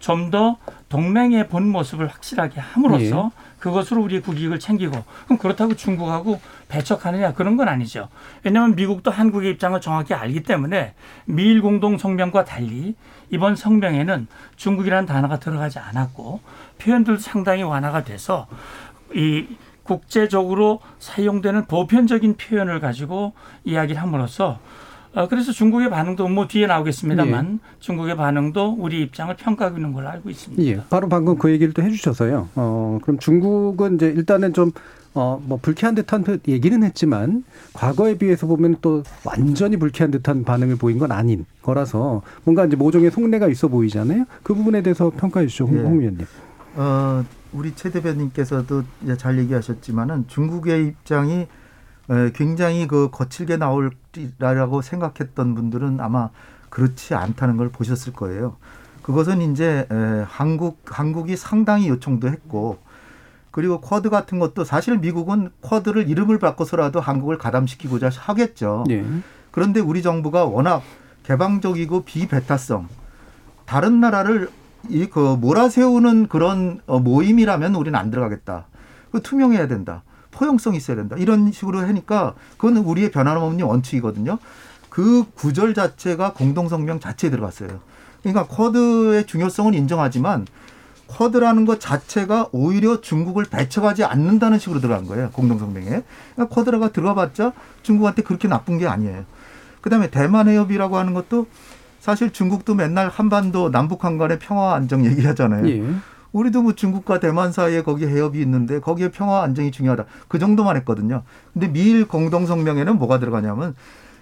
좀 더 동맹의 본 모습을 확실하게 함으로써 그것으로 우리의 국익을 챙기고 그럼 그렇다고 중국하고 배척하느냐 그런 건 아니죠. 왜냐하면 미국도 한국의 입장을 정확히 알기 때문에 미일 공동 성명과 달리 이번 성명에는 중국이라는 단어가 들어가지 않았고 표현들도 상당히 완화가 돼서 이 국제적으로 사용되는 보편적인 표현을 가지고 이야기를 함으로써 어, 그래서 중국의 반응도 뭐 뒤에 나오겠습니다만 중국의 반응도 우리 입장을 평가하고 있는 걸로 알고 있습니다. 예, 바로 방금 그 얘기를 또 해주셔서요. 어, 그럼 중국은 이제 일단은 좀 어, 뭐 불쾌한 듯한 듯 얘기는 했지만 과거에 비해서 보면 또 완전히 불쾌한 듯한 반응을 보인 건 아닌 거라서 뭔가 이제 모종의 속내가 있어 보이잖아요. 그 부분에 대해서 평가해 주시죠, 홍, 예. 홍 위원님. 어, 우리 최 대변인께서도 잘 얘기하셨지만은 중국의 입장이 에, 굉장히 그 거칠게 나올이라고 생각했던 분들은 아마 그렇지 않다는 걸 보셨을 거예요. 그것은 이제 에, 한국 한국이 상당히 요청도 했고 그리고 쿼드 같은 것도 사실 미국은 쿼드를 이름을 바꿔서라도 한국을 가담시키고자 하겠죠. 예. 그런데 우리 정부가 워낙 개방적이고 비배타성 다른 나라를 이 그 몰아세우는 그런 어, 모임이라면 우리는 안 들어가겠다. 그 투명해야 된다. 포용성이 있어야 된다. 이런 식으로 하니까 그건 우리의 변함없는 원칙이거든요. 그 구절 자체가 공동성명 자체에 들어갔어요. 그러니까 쿼드의 중요성은 인정하지만 쿼드라는 것 자체가 오히려 중국을 배척하지 않는다는 식으로 들어간 거예요. 공동성명에. 그러니까 쿼드라가 들어가봤자 중국한테 그렇게 나쁜 게 아니에요. 그다음에 대만 해협이라고 하는 것도 사실 중국도 맨날 한반도 남북한 간의 평화 안정 얘기하잖아요. 예. 우리도 뭐 중국과 대만 사이에 거기 해협이 있는데 거기에 평화 안정이 중요하다. 그 정도만 했거든요. 근데 미일 공동 성명에는 뭐가 들어가냐면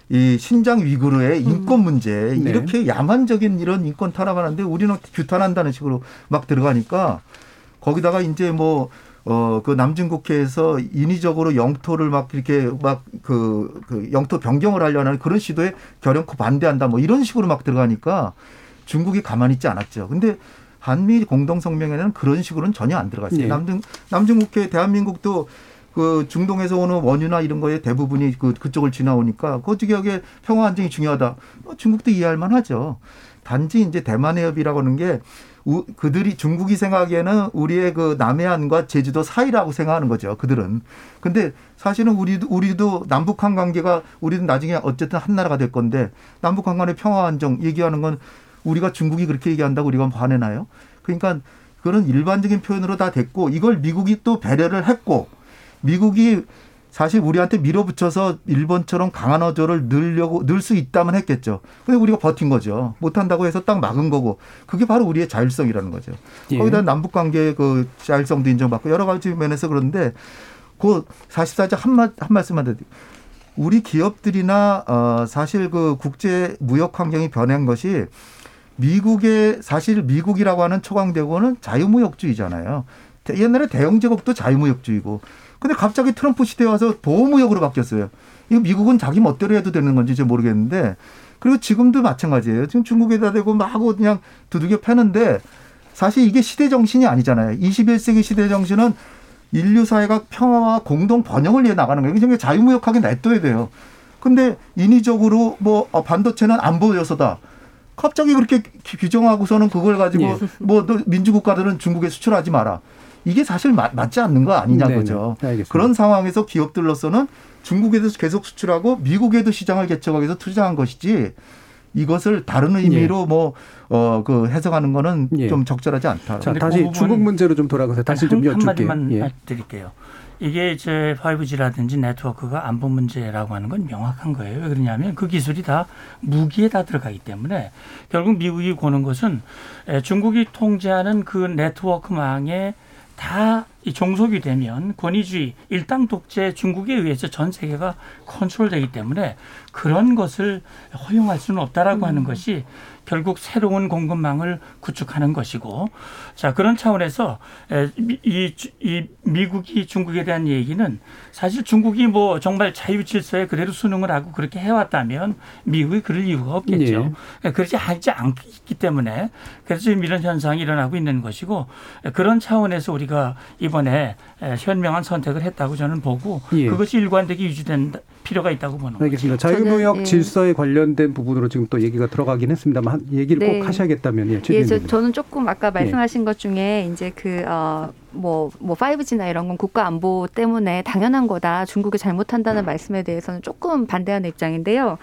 이 신장 위구르의 인권 문제 네. 이렇게 야만적인 이런 인권 탄압하는데 우리는 규탄한다는 식으로 막 들어가니까 거기다가 이제 뭐 어, 그 남중국해에서 인위적으로 영토를 막 이렇게 막 그, 그 영토 변경을 하려는 그런 시도에 결연코 반대한다 뭐 이런 식으로 막 들어가니까 중국이 가만히 있지 않았죠. 근데 한미 공동 성명에는 그런 식으로는 전혀 안 들어갔어요. 네. 남중, 남중 국해 대한민국도 그 중동에서 오는 원유나 이런 거에 대부분이 그, 그쪽을 지나오니까 그 지역의 평화 안정이 중요하다. 어, 중국도 이해할 만하죠. 단지 이제 대만 해협이라고 하는 게 우, 그들이 중국이 생각하기에는 우리의 그 남해안과 제주도 사이라고 생각하는 거죠. 그들은. 근데 사실은 우리도 우리도 남북한 관계가 우리는 나중에 어쨌든 한 나라가 될 건데 남북한 간의 평화 안정 얘기하는 건 우리가 중국이 그렇게 얘기한다고 우리가 화내나요? 그러니까 그런 일반적인 표현으로 다 됐고 이걸 미국이 또 배려를 했고 미국이 사실 우리한테 밀어붙여서 일본처럼 강한 어조를 넣으려고 넣을 수 있다면 했겠죠. 근데 우리가 버틴 거죠. 못 한다고 해서 딱 막은 거고 그게 바로 우리의 자율성이라는 거죠. 예. 거기다 남북 관계의 그 자율성도 인정받고 여러 가지 면에서 그런데 그 사실상 한말 한 말씀만 드릴게요. 우리 기업들이나 어 사실 그 국제 무역 환경이 변한 것이 미국의 사실 미국이라고 하는 초강대국은 자유무역주의잖아요. 대- 옛날에 대영 제국도 자유무역주의고. 근데 갑자기 트럼프 시대에 와서 보호무역으로 바뀌었어요. 이거 미국은 자기 멋대로 해도 되는 건지 잘 모르겠는데 그리고 지금도 마찬가지예요. 지금 중국에다 대고 막 그냥 두들겨 패는데 사실 이게 시대 정신이 아니잖아요. 21세기 시대 정신은 인류 사회가 평화와 공동 번영을 위해 나가는 거예요. 그러니까 자유무역하게 냅둬야 돼요. 근데 인위적으로 뭐 어, 반도체는 안 보여서다. 갑자기 그렇게 규- 규정하고서는 그걸 가지고 예. 뭐너 민주국가들은 중국에 수출하지 마라. 이게 사실 맞, 지 않는 거 아니냐 네네. 거죠. 알겠습니다. 그런 상황에서 기업들로서는 중국에도 계속 수출하고 미국에도 시장을 개척하기 위해서 투자한 것이지 이것을 다른 의미로 뭐어그 해석하는 거는 예. 좀 적절하지 않다. 자, 근데 다시 그 부분- 중국 문제로 좀 돌아가서 다시 좀 한, 여쭐게요. 한마디만 예. 드릴게요. 이게 이제 5G라든지 네트워크가 안보 문제라고 하는 건 명확한 거예요. 왜 그러냐면 그 기술이 다 무기에 다 들어가기 때문에 결국 미국이 고는 것은 에, 중국이 통제하는 그 네트워크망에 다이 종속이 되면 권위주의, 일당 독재 중국에 의해서 전 세계가 컨트롤되기 때문에 그런 것을 허용할 수는 없다라고 하는 것이 결국 새로운 공급망을 구축하는 것이고 자 그런 차원에서 이, 주- 이 미국이 중국에 대한 얘기는 사실 중국이 뭐 정말 자유 질서에 그대로 순응을 하고 그렇게 해왔다면 미국이 그럴 이유가 없겠죠. 예, 그렇지 하지 않기 때문에 그래서 지금 이런 현상이 일어나고 있는 것이고 에, 그런 차원에서 우리가 이번에 에, 현명한 선택을 했다고 저는 보고 예. 그것이 일관되게 유지된 필요가 있다고 보는 거죠. 알겠습니다. 자유무역 저는, 예. 질서에 관련된 부분으로 지금 또 얘기가 들어가긴 했습니다만 한- 얘기를 네. 꼭 하셔야겠다면 예, 예. 저, 저는 조금 아까 말씀하신 것 중에 이제 그, 어, 뭐, 뭐, 5G나 이런 건 국가 안보 때문에 당연한 거다. 중국이 잘못한다는 말씀에 대해서는 조금 반대하는 입장인데요.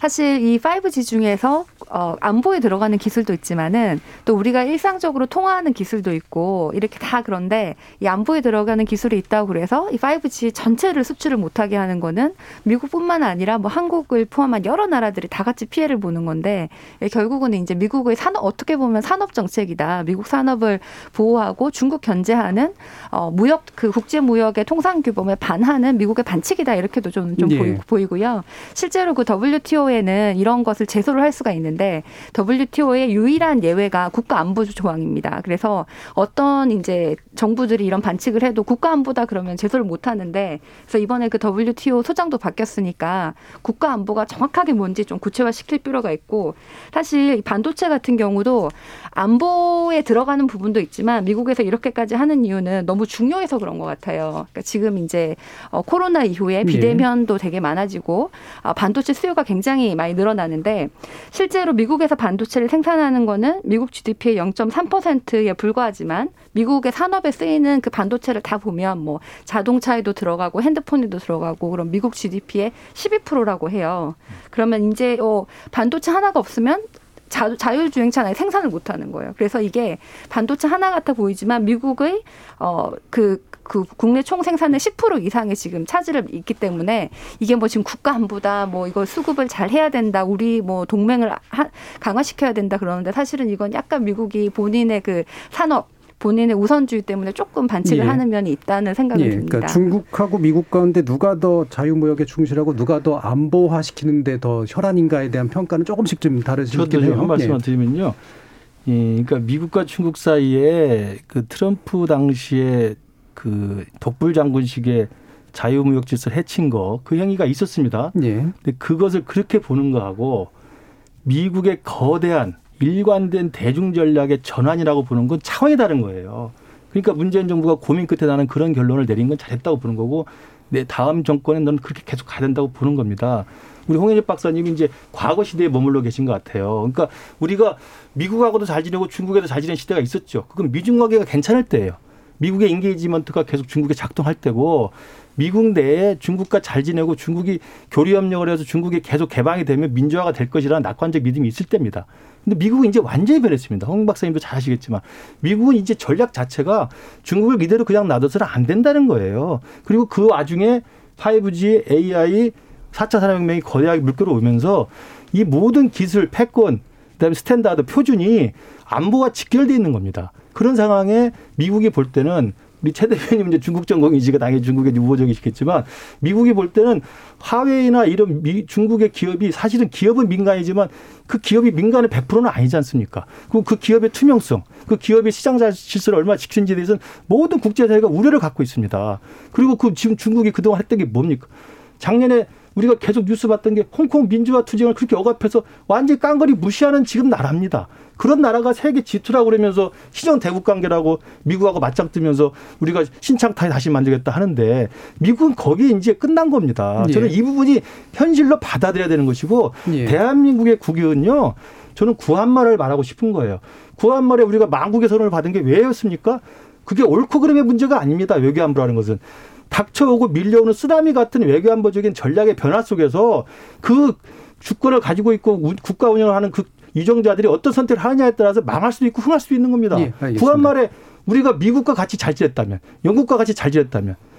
사실 이 5G 중에서, 어, 안보에 들어가는 기술도 있지만은 또 우리가 일상적으로 통화하는 기술도 있고 이렇게 다 그런데 이 안보에 들어가는 기술이 있다고 그래서 이 5G 전체를 수출을 못하게 하는 거는 미국뿐만 아니라 뭐 한국을 포함한 여러 나라들이 다 같이 피해를 보는 건데 예, 결국은 이제 미국의 산업 어떻게 보면 산업 정책이다. 미국 산업을 보호하고 중국 견제하는 어, 무역 그 국제 무역의 통상 규범에 반하는 미국의 반칙이다. 이렇게도 좀, 좀 예. 보이, 보이 고요. 실제로 그 WTO에는 이런 것을 제소를 할 수가 있는데 WTO의 유일한 예외가 국가 안보 조항입니다. 그래서 어떤 이제 정부들이 이런 반칙을 해도 국가 안보다 그러면 제소를 못 하는데 그래서 이번에 그 WTO 소장도 바뀌었으니까 국가 안보가 정확하게 뭔지 좀 구체화시킬 필요가 있고 사실 이 반도체 같은 경우도 안보에 들어가는 부분도 있지만 미국에서 이렇게까지 하는 이유는 너무 중요해서 그런 것 같아요. 그러니까 지금 이제 어, 코로나 이후에 비대면도 되게 많아지고 아, 반도체 수요가 굉장히 많이 늘어나는데 실제로 미국에서 반도체를 생산하는 거는 미국 GDP의 0.3%에 불과하지만 미국의 산업에 쓰이는 그 반도체를 다 보면 뭐 자동차에도 들어가고 핸드폰에도 들어가고 그럼 미국 GDP의 12%라고 해요. 그러면 이제 어, 반도체 하나가 없으면 자, 자율주행차 는 생산을 못 하는 거예요. 그래서 이게 반도체 하나 같아 보이지만 미국의 어, 그, 그 국내 총 생산의 10% 이상의 지금 차지를 있기 때문에 이게 뭐 지금 국가 안보다 뭐 이거 수급을 잘 해야 된다. 우리 뭐 동맹을 하, 강화시켜야 된다 그러는데 사실은 이건 약간 미국이 본인의 그 산업 본인의 우선주의 때문에 조금 반칙을 예. 하는 면이 있다는 생각이 예, 듭니다. 그러니까 중국하고 미국 가운데 누가 더 자유무역에 충실하고 누가 더 안보화 시키는데 더 혈안인가에 대한 평가는 조금씩 좀 다르시긴 해요. 좀한 말씀만 예. 드리면요. 예, 그러니까 미국과 중국 사이에 그 트럼프 당시에 그 독불 장군식의 자유무역 질서를 해친 거 그 행위가 있었습니다. 예. 근데 그것을 그렇게 보는 거하고 미국의 거대한 일관된 대중 전략의 전환이라고 보는 건 차원이 다른 거예요. 그러니까 문재인 정부가 고민 끝에 나는 그런 결론을 내린 건 잘했다고 보는 거고 내 다음 정권엔 넌 그렇게 계속 가야 된다고 보는 겁니다. 우리 홍현일 박사님이 이제 과거 시대에 머물러 계신 것 같아요. 그러니까 우리가 미국하고도 잘 지내고 중국에도 잘 지낸 시대가 있었죠. 그건 미중 관계가 괜찮을 때예요. 미국의 인게이지먼트가 계속 중국에 작동할 때고 미국 내에 중국과 잘 지내고 중국이 교류 협력을 해서 중국이 계속 개방이 되면 민주화가 될 것이라는 낙관적 믿음이 있을 때입니다. 근데 미국은 이제 완전히 변했습니다. 홍 박사님도 잘 아시겠지만 미국은 이제 전략 자체가 중국을 이대로 그냥 놔둬서는 안 된다는 거예요. 그리고 그 와중에 5G, AI, 4차 산업혁명이 거대하게 물결오면서 이 모든 기술, 패권, 그다음에 standard, 표준이 안보와 직결돼 있는 겁니다. 그런 상황에 미국이 볼 때는 우리 최 대표님 이제 중국 전공이시니까 당연히 중국에 우호적이시겠지만 미국이 볼 때는 화웨이나 이런 미, 중국의 기업이 사실은 기업은 민간이지만 그 기업이 민간의 100%는 아니지 않습니까? 그리고 그 기업의 투명성, 그 기업의 시장 질서를 얼마나 지키는지에 대해서는 모든 국제사회가 우려를 갖고 있습니다. 그리고 그 지금 중국이 그동안 했던 게 뭡니까? 작년에 우리가 계속 뉴스 봤던 게 홍콩 민주화 투쟁을 그렇게 억압해서 완전히 깡거리 무시하는 지금 나라입니다. 그런 나라가 세계 G2라고 그러면서 시정 대국 관계라고 미국하고 맞짱 뜨면서 우리가 신창타에 다시 만들겠다 하는데 미국은 거기에 이제 끝난 겁니다. 예. 저는 이 부분이 현실로 받아들여야 되는 것이고 예. 대한민국의 국익은요. 저는 구한말을 말하고 싶은 거예요. 구한말에 우리가 만국의 선언을 받은 게 왜였습니까? 그게 옳고 그름의 문제가 아닙니다. 외교안보라는 것은. 닥쳐오고 밀려오는 쓰나미 같은 외교안보적인 전략의 변화 속에서 그 주권을 가지고 있고 우- 국가 운영을 하는 그 유정자들이 어떤 선택을 하느냐에 따라서 망할 수도 있고 흥할 수도 있는 겁니다. 예. 구한 말에 우리가 미국과 같이 잘 지냈다면, 영국과 같이 잘 지냈다면, 미-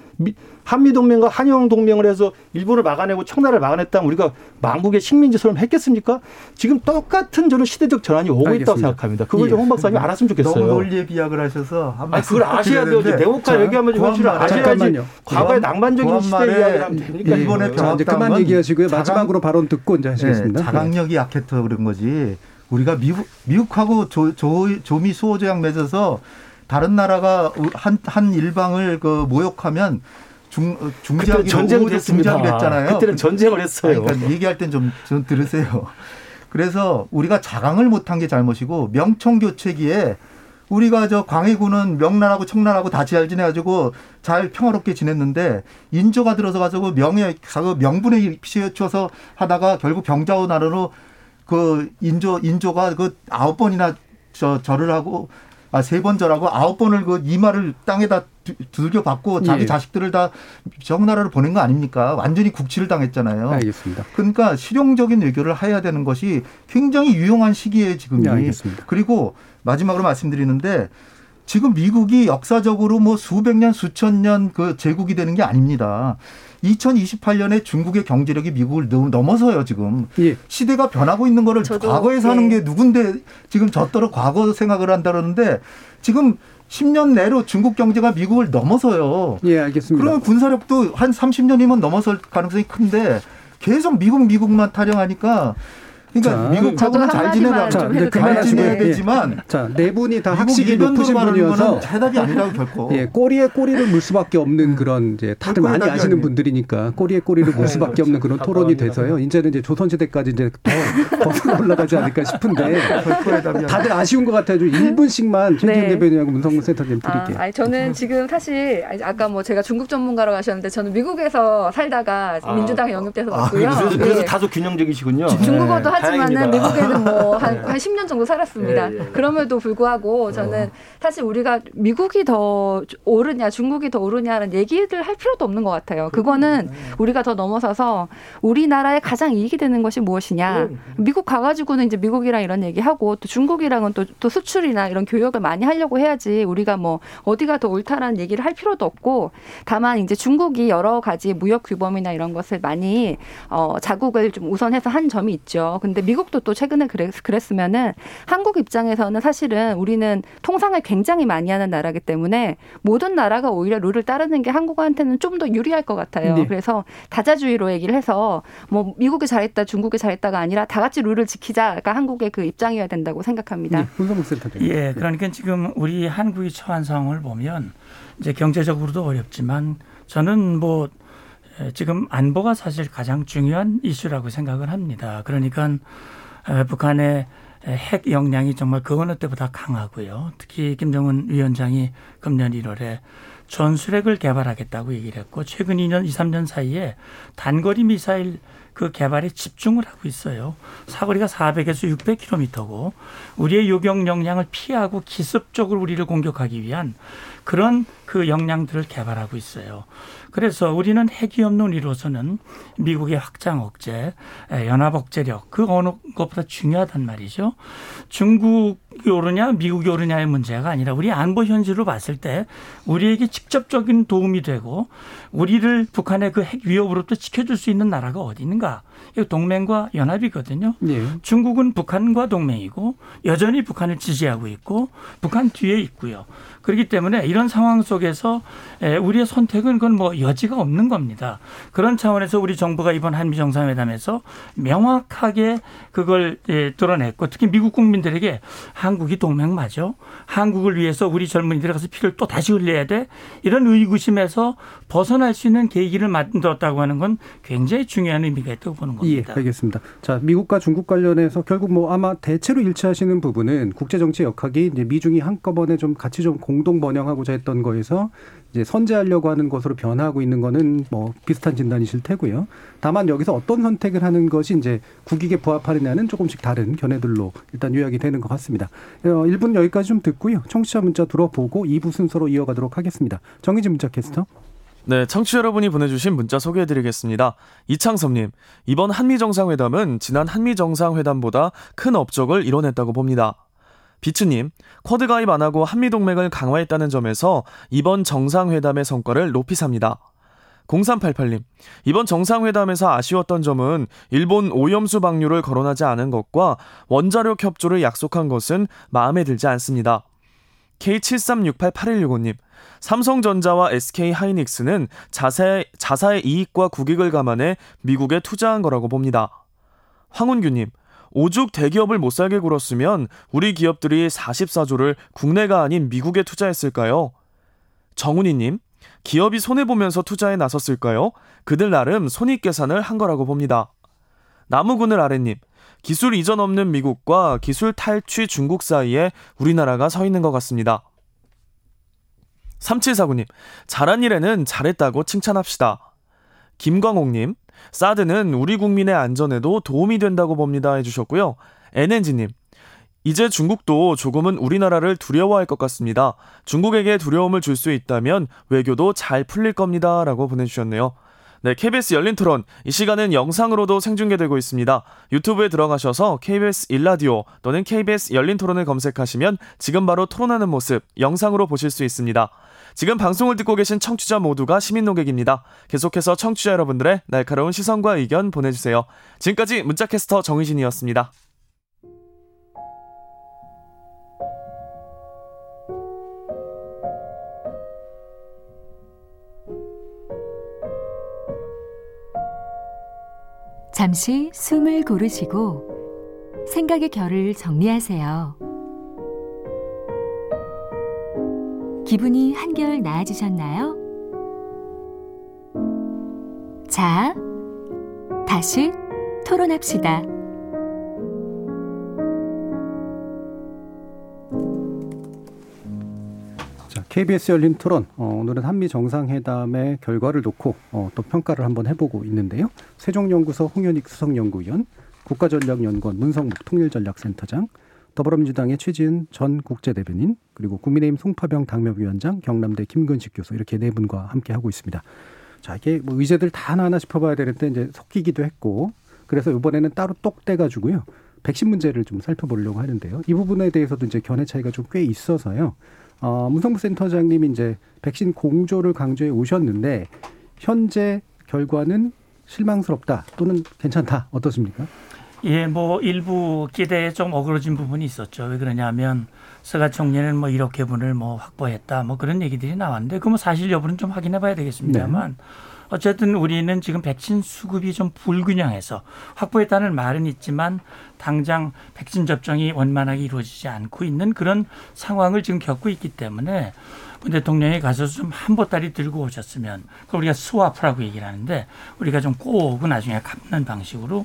한미 동맹과 한영 동맹을 해서 일본을 막아내고 청나라를 막아냈다면 우리가 망국의 식민지처럼 했겠습니까? 지금 똑같은 저는 시대적 전환이 오고 있다고 알겠습니다. 생각합니다. 그걸 예. 좀홍 박사님 알았으면 좋겠어요. 너무 논리의 비약을 하셔서 한 아니, 말씀 그걸 아셔야 돼요. 자, 얘기하면 좀 현실을 아셔야지. 과거의 낭만적인 시대 이야기를 하면 됩니까? 일본의 이제 그만 얘기하시고요. 자강- 마지막으로 발언 듣고 이제 하시겠습니다. 네, 자강력이 약해서 그런 거지. 우리가 미국 미국하고 조, 조, 조미 수호 조약 맺어서 다른 나라가 한, 한 일방을 그 모욕하면 중 그때 중지하기로 전쟁을 했습니다. 했잖아요. 그때는 전쟁을 했어요. 그러니까 얘기할 땐 좀 좀 들으세요. 그래서 우리가 자강을 못한 게 잘못이고 명청 교체기에 우리가 저 광해군은 명나라하고 청나라하고 다 잘 지내가지고 잘 평화롭게 지냈는데 인조가 들어서 가지고 명예 그 명분에 피치쳐서 하다가 결국 병자호 나라로 그 인조 인조가 그 아홉 번이나 저 절을 하고 아 세 번 절하고 아홉 번을 그 이마를 땅에다 두- 두들겨 받고 자기 예. 자식들을 다 정나라로 보낸 거 아닙니까? 완전히 국치를 당했잖아요. 알겠습니다. 그러니까 실용적인 외교를 해야 되는 것이 굉장히 유용한 시기에 지금이. 네, 알겠습니다. 그리고 마지막으로 말씀드리는데 지금 미국이 역사적으로 뭐 수백 년, 수천 년 그 제국이 되는 게 아닙니다. 2028년에 중국의 경제력이 미국을 넘- 넘어서요, 지금. 예. 시대가 변하고 있는 거를 과거에 사는 예. 게 누군데 지금 저더러 과거 생각을 한다 그러는데 지금 10년 내로 중국 경제가 미국을 넘어서요. 예, 알겠습니다. 그러면 군사력도 한 30년이면 넘어설 가능성이 큰데 계속 미국 미국만 타령하니까 그러니까 자, 미국하고는 잘 지내라 좀 자, 네, 잘. 지내야 예. 되지만 자, 네 분이 다 학식이 높으신 분이어서 해답이 아니라고 결코. 예, 꼬리에 꼬리를 물 수밖에 없는 그런 이제 다들 많이 아시는 아니에요. 분들이니까 꼬리에 꼬리를 물 수밖에 없는 그런 토론이 돼서요. 이제는 이제 조선 시대까지 이제 더 벗어 올라가지 않을까 싶은데 다들 아쉬운 것 같아요. 좀 1분씩만 최진 네. 대변인하고 문성문 센터님 드릴게요. 아, 아니, 저는 지금 사실 아까 뭐 제가 중국 전문가라고 하셨는데 저는 미국에서 살다가 아. 민주당에 영입돼서 아, 왔고요. 그래서, 그래서 예. 다소 균형적이시군요. 중국어도 네, 하지만은 다행입니다. 미국에는 뭐 한 한 10년 정도 살았습니다. 예, 예. 그럼에도 불구하고 저는 사실 우리가 미국이 더 오르냐 중국이 더 오르냐는 얘기를 할 필요도 없는 것 같아요. 그거는 우리가 더 넘어서서 우리나라에 가장 이익이 되는 것이 무엇이냐. 미국 가가지고는 이제 미국이랑 이런 얘기하고 또 중국이랑은 또, 또 수출이나 이런 교역을 많이 하려고 해야지 우리가 뭐 어디가 더 옳다라는 얘기를 할 필요도 없고 다만 이제 중국이 여러 가지 무역 규범이나 이런 것을 많이 어, 자국을 좀 우선해서 한 점이 있죠. 근데 미국도 또 최근에 그랬, 그랬 으면은 한국 입장에서는 사실은 우리는 통상을 굉장히 많이 하는 나라기 때문에 모든 나라가 오히려 룰을 따르는 게 한국한테는 좀 더 유리할 것 같아요. 네. 그래서 다자주의로 얘기를 해서 뭐 미국이 잘했다, 중국이 잘했다가 아니라 다 같이 룰을 지키자가 한국의 그 입장이어야 된다고 생각합니다. 네. 예, 그러니까 지금 우리 한국이 처한 상황을 보면 이제 경제적으로도 어렵지만 저는 뭐 에, 지금 안보가 사실 가장 중요한 이슈라고 생각을 합니다. 그러니까 에, 북한의 에, 핵 역량이 정말 그 어느 때보다 강하고요. 특히 김정은 위원장이 금년 1월에 전술핵을 개발하겠다고 얘기를 했고 최근 2년, 2, 3년 사이에 단거리 미사일 그 개발에 집중을 하고 있어요. 사거리가 400에서 600km고 우리의 요격 역량을 피하고 기습적으로 우리를 공격하기 위한 그런 그 역량들을 개발하고 있어요. 그래서 우리는 핵이 없는 우리로서는 미국의 확장 억제, 에, 연합 억제력 그 어느 것보다 중요하단 말이죠. 중국이 오르냐 미국이 오르냐의 문제가 아니라 우리 안보 현실로 봤을 때 우리에게 직접적인 도움이 되고 우리를 북한의 그 핵 위협으로부터 지켜줄 수 있는 나라가 어디 있는가? 동맹과 연합이거든요. 예. 중국은 북한과 동맹이고 여전히 북한을 지지하고 있고 북한 뒤에 있고요. 그렇기 때문에 이런 상황 속에서 에, 우리의 선택은 그건 뭐 여지가 없는 겁니다. 그런 차원에서 우리 정부가 이번 한미 정상회담에서 명확하게 그걸 예, 드러냈고 특히 미국 국민들에게 한국이 동맹 맞아? 한국을 위해서 우리 젊은이들이 가서 피를 또 다시 흘려야 돼? 이런 의구심에서 벗어날 수 있는 계기를 만들었다고 하는 건 굉장히 중요한 의미가 있다고 보는 예, 겁니다. 알겠습니다. 자, 미국과 중국 관련해서 결국 뭐 아마 대체로 일치하시는 부분은 국제 정치 역학이 이제 미중이 한꺼번에 좀 같이 좀 공동 번영하고자 했던 거에서 이제 선제하려고 하는 것으로 변하고 있는 거는 뭐 비슷한 진단이실 테고요. 다만 여기서 어떤 선택을 하는 것이 이제 국익에 부합하느냐는 조금씩 다른 견해들로 일단 요약이 되는 것 같습니다. 어, 1분 여기까지 좀 듣고요. 청취자 문자 들어보고 2부 순서로 이어가도록 하겠습니다. 정희진 문자 캐스터. 네, 청취자 여러분이 보내주신 문자 소개해드리겠습니다. 이창섭님, 이번 한미정상회담은 지난 한미정상회담보다 큰 업적을 이뤄냈다고 봅니다. 비츠님, 쿼드 가입 안 하고 한미동맹을 강화했다는 점에서 이번 정상회담의 성과를 높이 삽니다. 0388님, 이번 정상회담에서 아쉬웠던 점은 일본 오염수 방류를 거론하지 않은 것과 원자력 협조를 약속한 것은 마음에 들지 않습니다. K73688165님, 삼성전자와 SK 하이닉스는 자세, 자사의 이익과 국익을 감안해 미국에 투자한 거라고 봅니다. 황운규님, 오죽 대기업을 못 살게 굴었으면 우리 기업들이 44조를 국내가 아닌 미국에 투자했을까요? 정훈이님, 기업이 손해보면서 투자에 나섰을까요? 그들 나름 손익계산을 한 거라고 봅니다. 나무그늘 아래님, 기술 이전 없는 미국과 기술 탈취 중국 사이에 우리나라가 서 있는 것 같습니다. 3749님, 잘한 일에는 잘했다고 칭찬합시다. 김광옥님, 사드는 우리 국민의 안전에도 도움이 된다고 봅니다 해주셨고요. NNG님, 이제 중국도 조금은 우리나라를 두려워할 것 같습니다. 중국에게 두려움을 줄 수 있다면 외교도 잘 풀릴 겁니다. 라고 보내주셨네요. 네, KBS 열린 토론. 이 시간은 영상으로도 생중계되고 있습니다. 유튜브에 들어가셔서 KBS 일라디오 또는 KBS 열린 토론을 검색하시면 지금 바로 토론하는 모습 영상으로 보실 수 있습니다. 지금 방송을 듣고 계신 청취자 모두가 시민 노객입니다. 계속해서 청취자 여러분들의 날카로운 시선과 의견 보내주세요. 지금까지 문자캐스터 정희진이었습니다. 잠시 숨을 고르시고 생각의 결을 정리하세요. 기분이 한결 나아지셨나요? 자, 다시 토론합시다. 자, KBS 열린 토론. 어, 오늘은 한미 정상회담의 결과를 놓고 어, 또 평가를 한번 해보고 있는데요. 세종연구소 홍현익 수석연구위원, 국가전략연구원 문성묵 통일전략센터장, 더불어민주당의 최지은 전 국제대변인, 그리고 국민의힘 송파병 당협위원장, 경남대 김근식 교수 이렇게 네 분과 함께 하고 있습니다. 자, 이게 뭐 의제들 다 하나하나 짚어봐야 되는데 이제 섞이기도 했고, 그래서 이번에는 따로 똑 떼가지고요. 백신 문제를 좀 살펴보려고 하는데요. 이 부분에 대해서도 이제 견해 차이가 좀 꽤 있어서요. 어, 문성부 센터장님이 이제 백신 공조를 강조해 오셨는데 현재 결과는 실망스럽다 또는 괜찮다 어떻습니까? 예, 뭐 일부 기대에 좀 어그러진 부분이 있었죠. 왜 그러냐면 서가 총리는 뭐 1억 개분을 뭐 확보했다 뭐 그런 얘기들이 나왔는데 그뭐 사실 여부는 좀 확인해 봐야 되겠습니다만 네. 어쨌든 우리는 지금 백신 수급이 좀 불균형해서 확보했다는 말은 있지만 당장 백신 접종이 원만하게 이루어지지 않고 있는 그런 상황을 지금 겪고 있기 때문에 대통령이 가서 좀 한 보따리 들고 오셨으면 그걸 우리가 스와프라고 얘기를 하는데 우리가 좀 꼬고 나중에 갚는 방식으로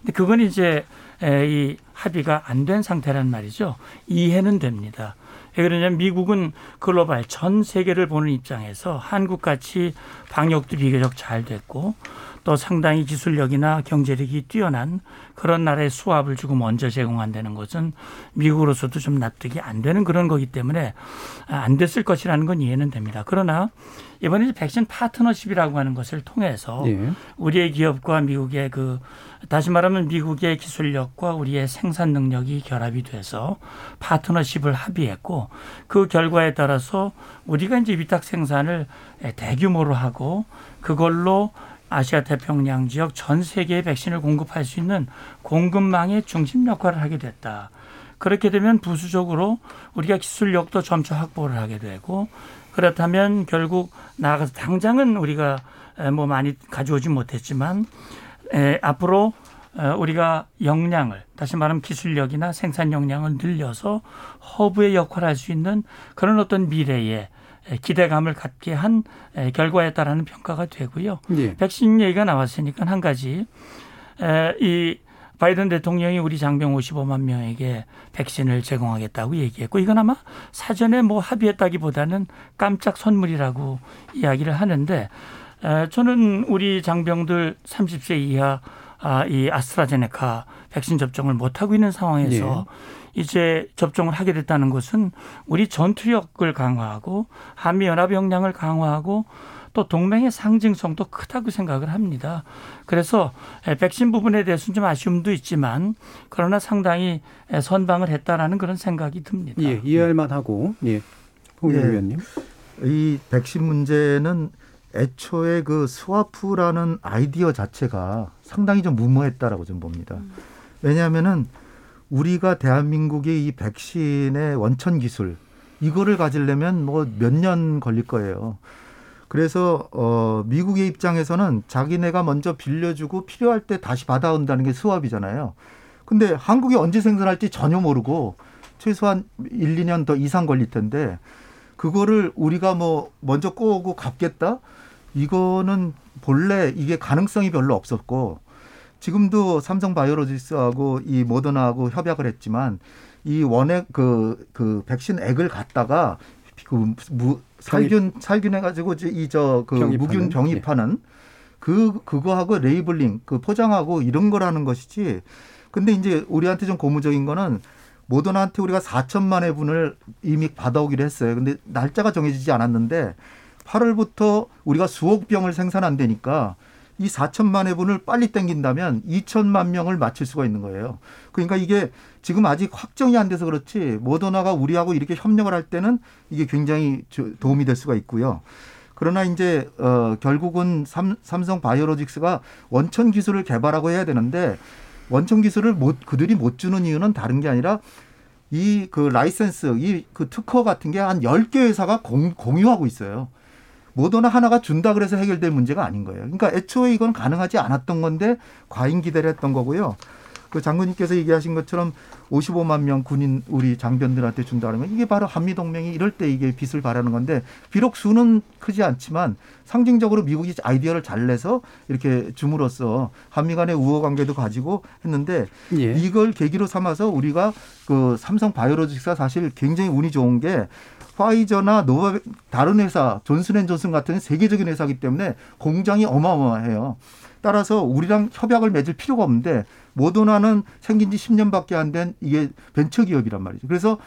근데 그건 이제 이 합의가 안 된 상태란 말이죠. 이해는 됩니다. 왜 그러냐면 미국은 글로벌 전 세계를 보는 입장에서 한국같이 방역도 비교적 잘 됐고 또 상당히 기술력이나 경제력이 뛰어난 그런 나라의 수합을 주고 먼저 제공한다는 것은 미국으로서도 좀 납득이 안 되는 그런 거기 때문에 안 됐을 것이라는 건 이해는 됩니다. 그러나 이번에 백신 파트너십이라고 하는 것을 통해서 예. 우리의 기업과 미국의 그 다시 말하면 미국의 기술력과 우리의 생산 능력이 결합이 돼서 파트너십을 합의했고 그 결과에 따라서 우리가 이제 위탁 생산을 대규모로 하고 그걸로 아시아 태평양 지역 전 세계의 백신을 공급할 수 있는 공급망의 중심 역할을 하게 됐다. 그렇게 되면 부수적으로 우리가 기술력도 점차 확보를 하게 되고 그렇다면 결국 나아가서 당장은 우리가 뭐 많이 가져오지 못했지만 에, 앞으로 우리가 역량을 다시 말하면 기술력이나 생산 역량을 늘려서 허브의 역할을 할 수 있는 그런 어떤 미래에 기대감을 갖게 한 결과였다라는 평가가 되고요. 예. 백신 얘기가 나왔으니까 한 가지 이 바이든 대통령이 우리 장병 55만 명에게 백신을 제공하겠다고 얘기했고 이건 아마 사전에 뭐 합의했다기보다는 깜짝 선물이라고 이야기를 하는데 에, 저는 우리 장병들 30세 이하 아, 이 아스트라제네카 백신 접종을 못 하고 있는 상황에서 이제 접종을 하게 됐다는 것은 우리 전투력을 강화하고 한미 연합 역량을 강화하고 또 동맹의 상징성도 크다고 생각을 합니다. 그래서 백신 부분에 대해서는 좀 아쉬움도 있지만 그러나 상당히 선방을 했다라는 그런 생각이 듭니다. 예, 이해할 만하고 예. 홍영 예. 위원님. 이 백신 문제는 애초에 그 스와프라는 아이디어 자체가 상당히 좀 무모했다라고 좀 봅니다. 왜냐하면은 우리가 대한민국의 이 백신의 원천 기술 이거를 가지려면 뭐 몇 년 걸릴 거예요. 그래서 어 미국의 입장에서는 자기네가 먼저 빌려주고 필요할 때 다시 받아온다는 게 수합이잖아요. 근데 한국이 언제 생산할지 전혀 모르고 최소한 1, 2년 더 이상 걸릴 텐데 그거를 우리가 뭐 먼저 꾸고 갚겠다? 이거는 본래 이게 가능성이 별로 없었고 지금도 삼성 바이오로직스하고 이 모더나하고 협약을 했지만 이 원액 그, 그 백신 액을 갖다가 그 무, 살균 살균해 가지고 이 저 그? 무균 병입하는 그 그거하고 labeling 그 포장하고 이런 거라는 것이지. 근데 이제 우리한테 좀 고무적인 거는 모더나한테 우리가 4천만 회분을 이미 받아오기로 했어요. 근데 날짜가 정해지지 않았는데 8월부터 우리가 수억 병을 생산한다니까 이 4천만 회분을 빨리 땡긴다면 2천만 명을 맞출 수가 있는 거예요. 그러니까 이게 지금 아직 확정이 안 돼서 그렇지 모더나가 우리하고 이렇게 협력을 할 때는 이게 굉장히 저- 도움이 될 수가 있고요. 그러나 이제 어 결국은 삼, 삼성 바이오로직스가 원천 기술을 개발하고 해야 되는데 원천 기술을 못 그들이 못 주는 이유는 다른 게 아니라 이 그 라이센스 이 그 특허 같은 게 한 10개 회사가 공, 공유하고 있어요. 모더나 하나가 준다 그래서 해결될 문제가 아닌 거예요. 그러니까 애초에 이건 가능하지 않았던 건데 과잉 기대를 했던 거고요. 그 장군님께서 얘기하신 것처럼 55만 명 군인 우리 장병들한테 준다는 건 이게 바로 한미 동맹이 이럴 때 이게 빛을 발하는 건데 비록 수는 크지 않지만 상징적으로 미국이 아이디어를 잘 내서 이렇게 줌으로써 한미 간의 우호 관계도 가지고 했는데 예. 이걸 계기로 삼아서 우리가 그 삼성 바이오로직스가 사실 굉장히 운이 좋은 게 화이자나 노바 다른 회사 존슨앤존슨 같은 세계적인 회사이기 때문에 공장이 어마어마해요. 따라서 우리랑 협약을 맺을 필요가 없는데 모더나는 생긴 지 10년밖에 안 된 이게 벤처 기업이란 말이죠. 그래서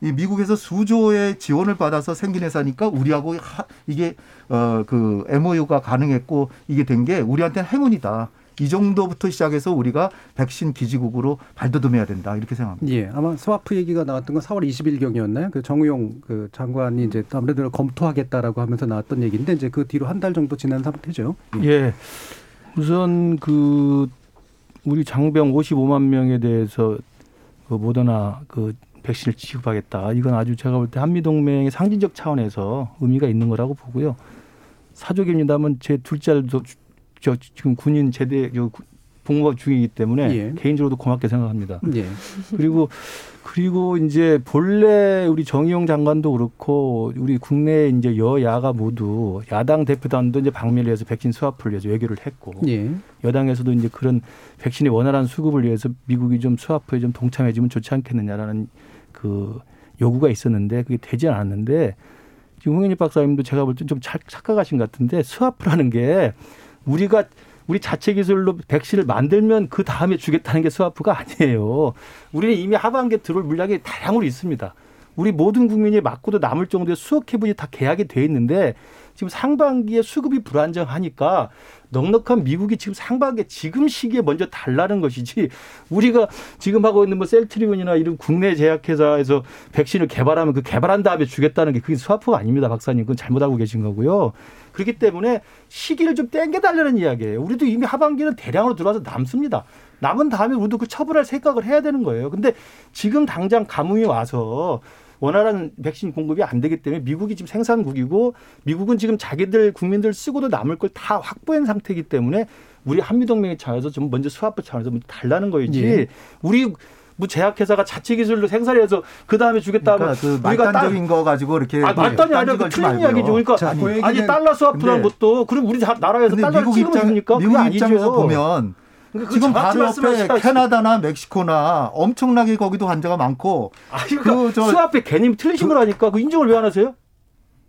이 미국에서 수조의 지원을 받아서 생긴 회사니까 우리하고 하, 이게 어 그 MOU가 가능했고 이게 된 게 우리한테는 행운이다. 이 정도부터 시작해서 우리가 백신 기지국으로 발돋움해야 된다 이렇게 생각합니다. 예, 아마 스와프 얘기가 나왔던 건 4월 20일경이었나요? 그 정우용 그 장관이 이제 아무래도 검토하겠다라고 하면서 나왔던 얘기인데 이제 그 뒤로 한 달 정도 지난 상태죠. 예. 우선 그 우리 장병 55만 명에 대해서 그 모더나 그 백신을 지급하겠다. 이건 아주 제가 볼 때 한미 동맹의 상징적 차원에서 의미가 있는 거라고 보고요. 사족입니다만 제 둘째 아들도 주- 저 지금 군인 제대 저 구- 복무가 중이기 때문에 예. 개인적으로도 고맙게 생각합니다. 예. 그리고 그리고 이제 본래 우리 정의용 장관도 그렇고 우리 국내 이제 여야가 모두 야당 대표단도 이제 방미를 해서 백신 수합을 위해서 외교를 했고 예. 여당에서도 이제 그런 백신의 원활한 수급을 위해서 미국이 좀 수합에 좀 동참해주면 좋지 않겠느냐라는 그 요구가 있었는데 그게 되지 않았는데 지금 홍현희 박사님도 제가 볼 때 좀 착각하신 것 같은데 수합이라는 게 우리가 우리 자체 기술로 백신을 만들면 그 다음에 주겠다는 게 스와프가 아니에요. 우리는 이미 하반기에 들어올 물량이 다량으로 있습니다. 우리 모든 국민이 맞고도 남을 정도의 수억 회분이 다 계약이 돼 있는데 지금 상반기에 수급이 불안정하니까 넉넉한 미국이 지금 상반기에 지금 시기에 먼저 달라는 것이지 우리가 지금 하고 있는 뭐 셀트리온이나 이런 국내 제약회사에서 백신을 개발하면 그 개발한 다음에 주겠다는 게 그게 스와프가 아닙니다, 박사님. 그건 잘못 알고 계신 거고요. 그렇기 때문에 시기를 좀 땡겨달라는 이야기예요. 우리도 이미 하반기는 대량으로 들어와서 남습니다. 남은 다음에 우리도 그 처분할 생각을 해야 되는 거예요. 근데 지금 당장 가뭄이 와서 원활한 백신 공급이 안 되기 때문에 미국이 지금 생산국이고 미국은 지금 자기들 국민들 쓰고도 남을 걸 다 확보한 상태이기 때문에 우리 한미동맹의 차원에서 좀 먼저 수합부 차원에서 먼저 달라는 거이지 예. 우리 뭐 제약회사가 자체 기술로 생산해서 그 다음에 주겠다고 그러니까 그 우리가 딸- 말단적인 거 가지고 이렇게 아, 말단이 아니라 그 틀린. 이야기죠. 그러니까 자, 그 아니 얘기는- 달러 근데- 것도 그럼 우리 자- 나라에서 근데 달러를 미국 줍니까? 입장에서 보면 그러니까 지금 정확히 바로 옆에. 캐나다나 멕시코나 엄청나게 거기도 환자가 많고 그러니까 그 저- 수합의 개념이 틀리신 거라니까 그 인정을 왜 안 하세요?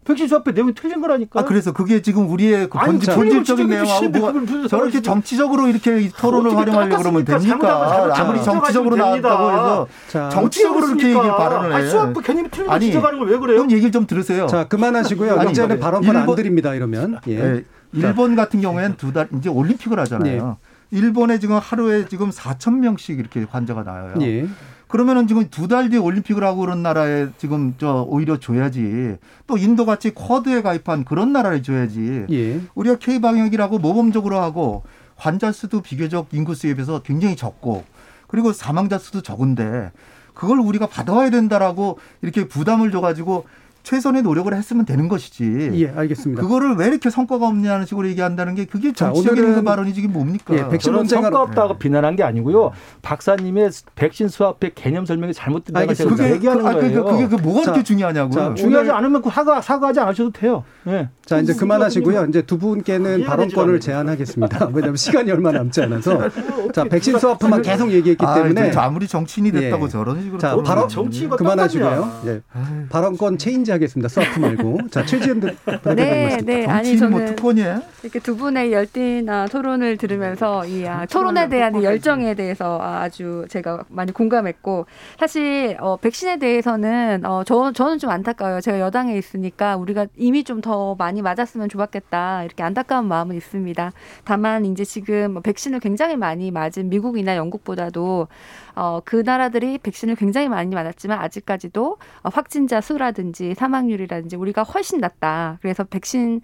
백신 수합의 내용이 틀린 거라니까. 아 그래서 그게 지금 우리의 그 아니, 본질, 본질적인 내용하고 저렇게 정치적으로 이렇게 이 토론을 활용하려고 그러면? 됩니까? 아 무리 잘못 정치적으로 나왔다고 해서 자, 정치적으로 이렇게 얘기 발언을 해. 아니, 수합의 개념이 틀린 거 지적하는 걸 왜 그래요? 그럼 얘기를 좀 들으세요. 자, 그만하시고요. 아니, 이제는 발언권 안 일본- 드립니다. 이러면. 예. 예. 일본 같은 경우에는 두 달 이제 올림픽을 하잖아요. 일본에 지금 하루에 지금 4천 명씩 이렇게 환자가 나와요. 예. 그러면은 지금 두 달 뒤에 올림픽을 하고 그런 나라에 지금 저 오히려 줘야지. 또 인도 같이 쿼드에 가입한 그런 나라를 줘야지. 예. 우리가 K 방역이라고 모범적으로 하고 환자 수도 비교적 인구 수에 비해서 굉장히 적고 그리고 사망자 수도 적은데 그걸 우리가 받아와야 된다라고 이렇게 부담을 줘가지고 최선의 노력을 했으면 되는 것이지. 예, 알겠습니다. 그거를 왜 이렇게 성과가 없냐는 식으로 얘기한다는 게 그게 자, 정치적인 그 발언이 지금 뭡니까? 예, 백신 저는 성과 없다고 비난한 게 아니고요. 박사님의 백신 수합의 개념 설명이 잘못된다고 알겠습니다. 제가 그게 얘기하는 그- 아, 거예요. 그게, 그게 뭐가 자, 그렇게 중요하냐고. 자, 중요하지 않으면 그 사과 사과하지 않으셔도 돼요. 예. 자, 이제 그만하시고요. 이제 두 분께는 이해가 발언권을 제한하겠습니다. 왜냐하면 시간이 얼마 남지 않아서. 자, 백신 수업만 계속 얘기했기 아, 때문에. 저 아무리 정치인이 됐다고 예. 저런 식으로. 자, 또 발언 정치가 그만하시고요. 예. 발언권 체인지 하겠습니다. 수업 말고. 자, 최지은 대표님 네. 네. 아니 정치인이 뭐 저는 특권이야? 이렇게 두 분의 열띤 아, 토론을 들으면서 이 아, 토론에 대한 이 열정에 대해서 아, 아주 제가 많이 공감했고 사실 어, 백신에 대해서는 어, 저, 저는 좀 안타까워요. 제가 여당에 있으니까 우리가 이미 좀 더 많이 맞았으면 좋았겠다 이렇게 안타까운 마음은 있습니다. 다만 이제 지금 뭐 백신을 굉장히 많이 맞은 미국이나 영국보다도 어, 그 나라들이 백신을 굉장히 많이 맞았지만 아직까지도 어, 확진자 수라든지 사망률이라든지 우리가 훨씬 낮다. 그래서 백신을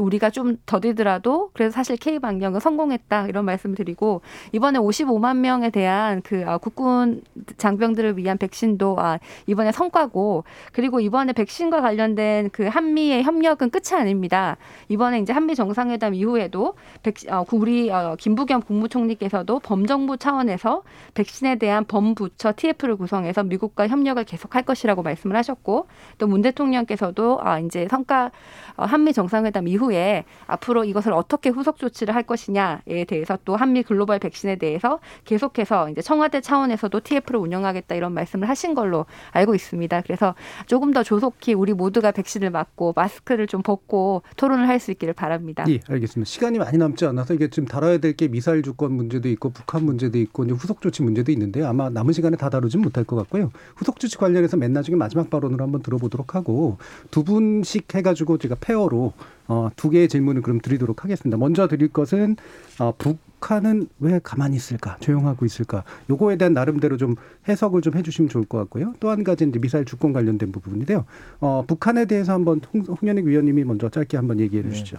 우리가 좀 더디더라도 그래서 사실 K 방역은 성공했다 이런 말씀 드리고 이번에 55만 명에 대한 그 아, 국군 장병들을 위한 백신도 아, 이번에 성과고 그리고 이번에 백신과 관련된 그 한미의 협력은 끝이 아닙니다. 이번에 이제 한미 정상회담 이후에도 백신, 어, 우리 어, 김부겸 국무총리께서도 범정부 차원에서 백신에 대한 범부처 TF를 구성해서 미국과 협력을 계속할 것이라고 말씀을 하셨고 또 문 대통령께서도 아, 이제 성과 어, 한미 정상회담 이후에 앞으로 이것을 어떻게 후속 조치를 할 것이냐에 대해서 또 한미 글로벌 백신에 대해서 계속해서 이제 청와대 차원에서도 TF를 운영하겠다 이런 말씀을 하신 걸로 알고 있습니다. 그래서 조금 더 조속히 우리 모두가 백신을 맞고 마스크를 좀 벗고 토론을 할 수 있기를 바랍니다. 예, 알겠습니다. 시간이 많이 남지 않아서 이게 지금 다뤄야 될 게 미사일 주권 문제도 있고 북한 문제도 있고 후속 조치 문제도 있는데 아마 남은 시간에 다 다루진 못할 것 같고요. 후속 조치 관련해서 맨 나중에 마지막 발언으로 한번 들어보도록 하고 두 분씩 해가지고 제가 페어로 어, 두 개의 질문을 그럼 드리도록 하겠습니다. 먼저 드릴 것은 어, 북한은 왜 가만히 있을까, 조용하고 있을까? 요거에 대한 나름대로 좀 해석을 좀 해주시면 좋을 것 같고요. 또 한 가지 이제 미사일 주권 관련된 부분인데요. 어, 북한에 대해서 한번 홍, 홍현익 위원님이 먼저 짧게 한번 얘기해 주시죠.